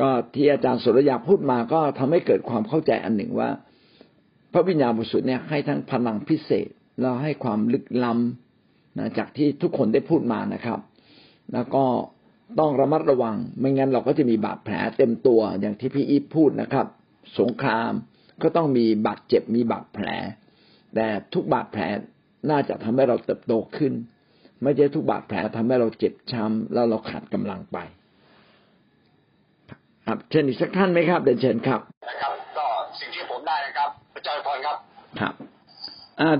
ก็ที่อาจารย์สุรยาพูดมาก็ทำให้เกิดความเข้าใจอันหนึ่งว่า ระวิญญาณบริสุทธิ์เนี่ยให้ทั้งพลังพิเศษแล้วให้ความลึกล้ำนะจากที่ทุกคนได้พูดมานะครับ แล้วก็ต้องระมัดระวัง ไม่งั้นเราก็จะมีบาดแผลเต็มตัวอย่างที่พี่อีฟพูดนะครับ สงครามก็ต้องมีบาดเจ็บมีบาดแผล แต่ทุกบาดแผลน่าจะทำให้เราเติบโตขึ้น ไม่ใช่ทุกบาดแผลทำให้เราเจ็บช้ำแล้วเราขาดกำลังไป ครับเชิญอีกสักท่านไหมครับเดินเชิญครับนะครับก็สิ่งที่ ครับ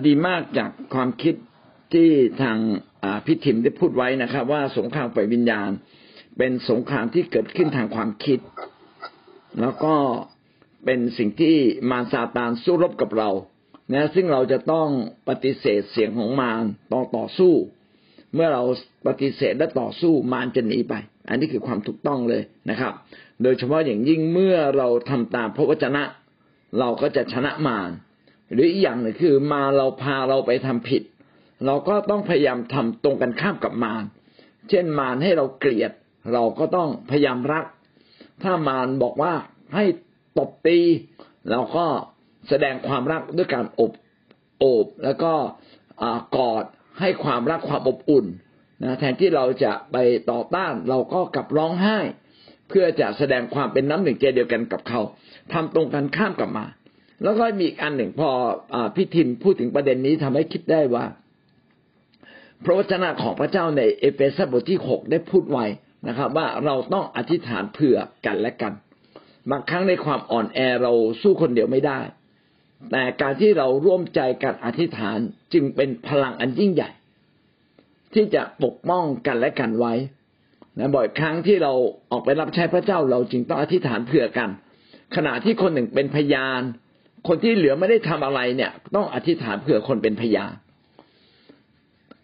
ดีมากจากความคิดที่ทางอ่าพิถิมได้พูดไว้นะครับ ว่าสงครามฝ่ายวิญญาณ เป็นสงครามที่เกิดขึ้นทางความคิด แล้วก็เป็นสิ่งที่มารซาตานสู้รบกับเรานะซึ่งเราจะต้องปฏิเสธเสียงของมารต้องต่อสู้ เมื่อเราปฏิเสธและต่อสู้มารจะหนีไป อันนี้คือความถูกต้องเลยนะครับ โดยเฉพาะอย่างยิ่งเมื่อเราทำตามพระวจนะ เราก็จะชนะมาร หรืออีกอย่างหนึ่งคือมาเราพาเราไปทำผิด เราก็ต้องพยายามทำตรงกันข้ามกับมารเช่นมารให้เราเกลียด เราก็ต้องพยายามรัก ถ้ามารบอกว่าให้ตบตี เราก็แสดงความรักด้วยการอบโอบแล้วก็กอดให้ความรักความอบอุ่นนะแทนที่เราจะไปต่อต้าน เราก็กลับร้องไห้ เพื่อจะแสดงความเป็นน้ำหนึ่งใจเดียวกันกับเขาทำตรงกันข้ามกับมา แล้วก็มีอีกอันหนึ่งพออพี่ทิมพูดถึงประเด็นนี้ทำให้คิดได้ว่า พระวจนะของพระเจ้าในเอเฟซัสบทที่หกได้พูดไว้นะครับ ว่าเราต้องอธิษฐานเผื่อกันและกัน บางครั้งในความอ่อนแอเราสู้คนเดียวไม่ได้ แต่การที่เราร่วมใจกันอธิษฐานจึงเป็นพลังอันยิ่งใหญ่ ที่จะปกป้องกันและกันไว้นะบ่อยครั้งที่เราออกไปรับใช้พระเจ้าเราจึงต้องอธิษฐานเผื่อกัน ขณะที่คนหนึ่งเป็นพยาน คนที่เหลือไม่ได้ทำอะไรเนี่ย ต้องอธิษฐานเผื่อคนเป็นพยาน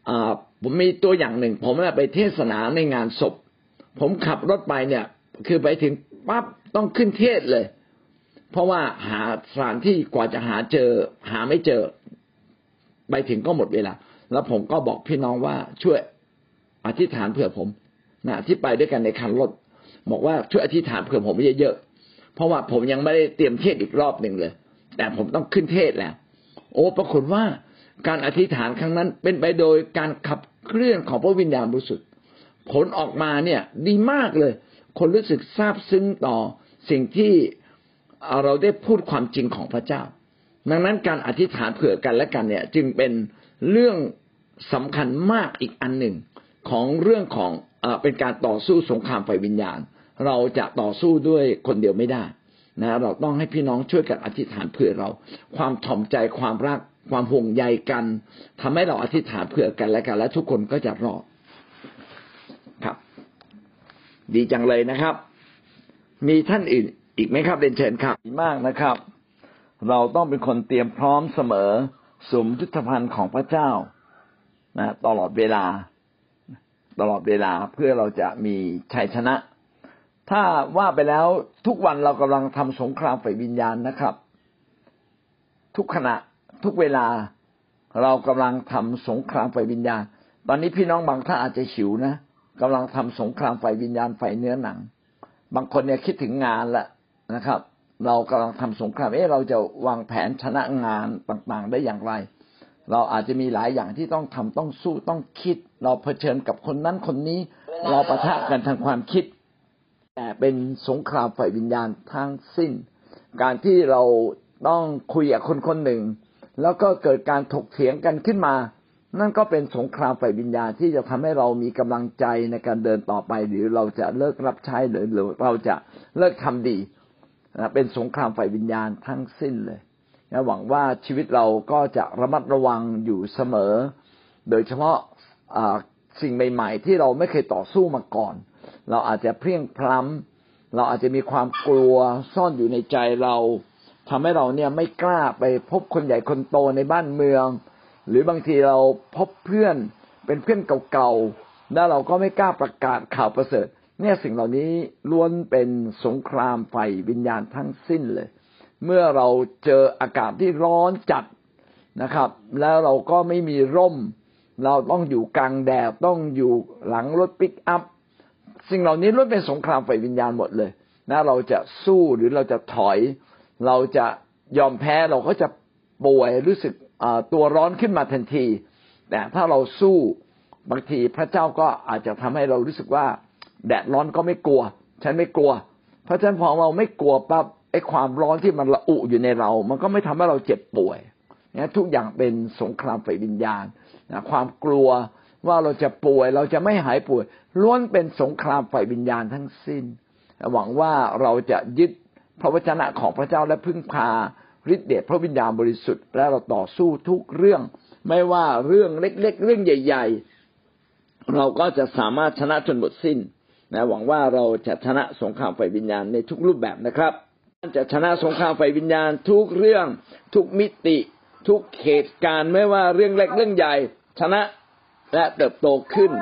อ่าผมมีตัวอย่างหนึ่ง ผมไปเทศนาในงานศพ ผมขับรถไปเนี่ย คือไปถึงปั๊บต้องขึ้นเทศเลย เพราะว่าหาสถานที่กว่าจะหาเจอ หาไม่เจอ ไปถึงก็หมดเวลา แล้วผมก็บอกพี่น้องว่าช่วยอธิษฐานเผื่อผมนะที่ไปด้วยกันในคันรถบอกว่าช่วยอธิษฐานเผื่อผมเยอะๆเพราะว่าผมยังไม่ได้เตรียมเทศอีกรอบหนึ่งเลย แต่ผมต้องขึ้นเทศแล้ว โอ้ปรากฏว่าการอธิษฐานครั้งนั้นเป็นไปโดยการขับเคลื่อนของพระวิญญาณบริสุทธิ์ผลออกมาเนี่ยดีมากเลย คนรู้สึกซาบซึ้งต่อสิ่งที่เราได้พูดความจริงของพระเจ้า ดังนั้นการอธิษฐานเผื่อกันและกันเนี่ย จึงเป็นเรื่องสำคัญมากอีกอันหนึ่งของเรื่องของอเป็นการต่อสู้สงครามไฟวิญญาณ เราจะต่อสู้ด้วยคนเดียวไม่ได้ นะเราต้องให้พี่น้องช่วยกันอธิษฐานเผื่อเรา ความถ่อมใจความรักความห่วงใยกันทำให้เราอธิษฐานเผื่อกันและกัน และทุกคนก็จะรอดครับ ดีจังเลยนะครับ มีท่านอื่นอีกไหมครับเรนเชิญครับดีมากนะครับ เราต้องเป็นคนเตรียมพร้อมเสมอสมทุตภัณฑ์ของพระเจ้านะตลอดเวลา ตลอดเวลาเพื่อเราจะมีชัยชนะ ถ้าว่าไปแล้วทุกวันเรากำลังทำสงครามฝ่ายวิญญาณนะครับ ทุกขณะทุกเวลาเรากำลังทำสงครามฝ่ายวิญญาณ ตอนนี้พี่น้องบางท่านอาจจะหิวนะกำลังทำสงครามฝ่ายวิญญาณฝ่ายเนื้อหนัง บางคนเนี่ยคิดถึงงานละนะครับ เรากำลังทำสงครามเอ๊ะเราจะวางแผนชนะงานต่างๆ ได้อย่างไร เราอาจจะมีหลายอย่างที่ต้องทำต้องสู้ต้องคิด เราเผชิญกับคนนั้นคนนี้ เราประทะกันทางความคิด แต่เป็นสงครามฝ่ายวิญญาณทั้งสิ้น การที่เราต้องคุยกับคนคนหนึ่ง แล้วก็เกิดการถกเถียงกันขึ้นมา นั่นก็เป็นสงครามฝ่ายวิญญาณที่จะทำให้เรามีกำลังใจในการเดินต่อไป หรือเราจะเลิกรับใช้หรือเราจะเลิกทำดีนะเป็นสงครามฝ่ายวิญญาณทั้งสิ้นเลยนะหวังว่าชีวิตเราก็จะระมัดระวังอยู่เสมอ โดยเฉพาะสิ่งใหม่ ๆ ที่เราไม่เคยต่อสู้มาก่อน เราอาจจะเพียงพล้ำเราอาจจะมีความกลัวซ่อนอยู่ในใจเราทำให้เราเนี่ยไม่กล้าไปพบคนใหญ่คนโตในบ้านเมือง หรือบางทีเราพบเพื่อนเป็นเพื่อนเก่าๆแล้วเราก็ไม่กล้าประกาศข่าวประเสริฐ เนี่ยสิ่งเหล่านี้ล้วนเป็นสงครามไฟวิญญาณทั้งสิ้นเลย เมื่อเราเจออากาศที่ร้อนจัดนะครับ แล้วเราก็ไม่มีร่ม เราต้องอยู่กลางแดดต้องอยู่หลังรถปิกอัพ สิ่งเหล่านี้ล้วนเป็นสงครามไฟวิญญาณหมดเลยนะเราจะสู้หรือเราจะถอย เราจะยอมแพ้เราก็จะป่วยรู้สึกตัวร้อนขึ้นมาทันที แต่ถ้าเราสู้บางทีพระเจ้าก็อาจจะทำให้เรารู้สึกว่า แดดร้อนก็ไม่กลัว ฉันไม่กลัว เพราะฉะนั้นพอเราไม่กลัวปั๊บไอ้ความร้อนที่มันระอุอยู่ในเรา มันก็ไม่ทำให้เราเจ็บป่วยนะทุกอย่างเป็นสงครามฝ่ายวิญญาณนะความกลัว ว่าเราจะป่วยเราจะไม่หายป่วย ล้วนเป็นสงครามฝ่ายวิญญาณทั้งสิ้น หวังว่าเราจะยึดพระวจนะของพระเจ้าและพึ่งพาฤทธิเดชพระวิญญาณบริสุทธิ์และเราต่อสู้ทุกเรื่อง ไม่ว่าเรื่องเล็ก ๆ เรื่องใหญ่ ๆ เราก็จะสามารถชนะจนหมดสิ้นนะหวังว่าเราจะชนะสงครามไฟวิญญาณในทุกรูปแบบนะครับจะชนะสงครามไฟวิญญาณทุกเรื่อง ทุกมิติ ทุกเหตุการณ์ไม่ว่าเรื่องเล็กเรื่องใหญ่ ชนะ และเติบโตขึ้น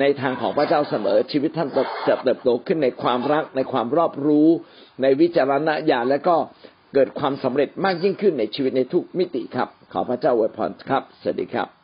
ในทางของพระเจ้าเสมอชีวิตท่านจะเติบโตขึ้นในความรักในความรอบรู้ ในวิจารณญาณและก็เกิดความสำเร็จมากยิ่งขึ้นในชีวิตในทุกมิติครับ ขอพระเจ้าอวยพรครับสวัสดีครับ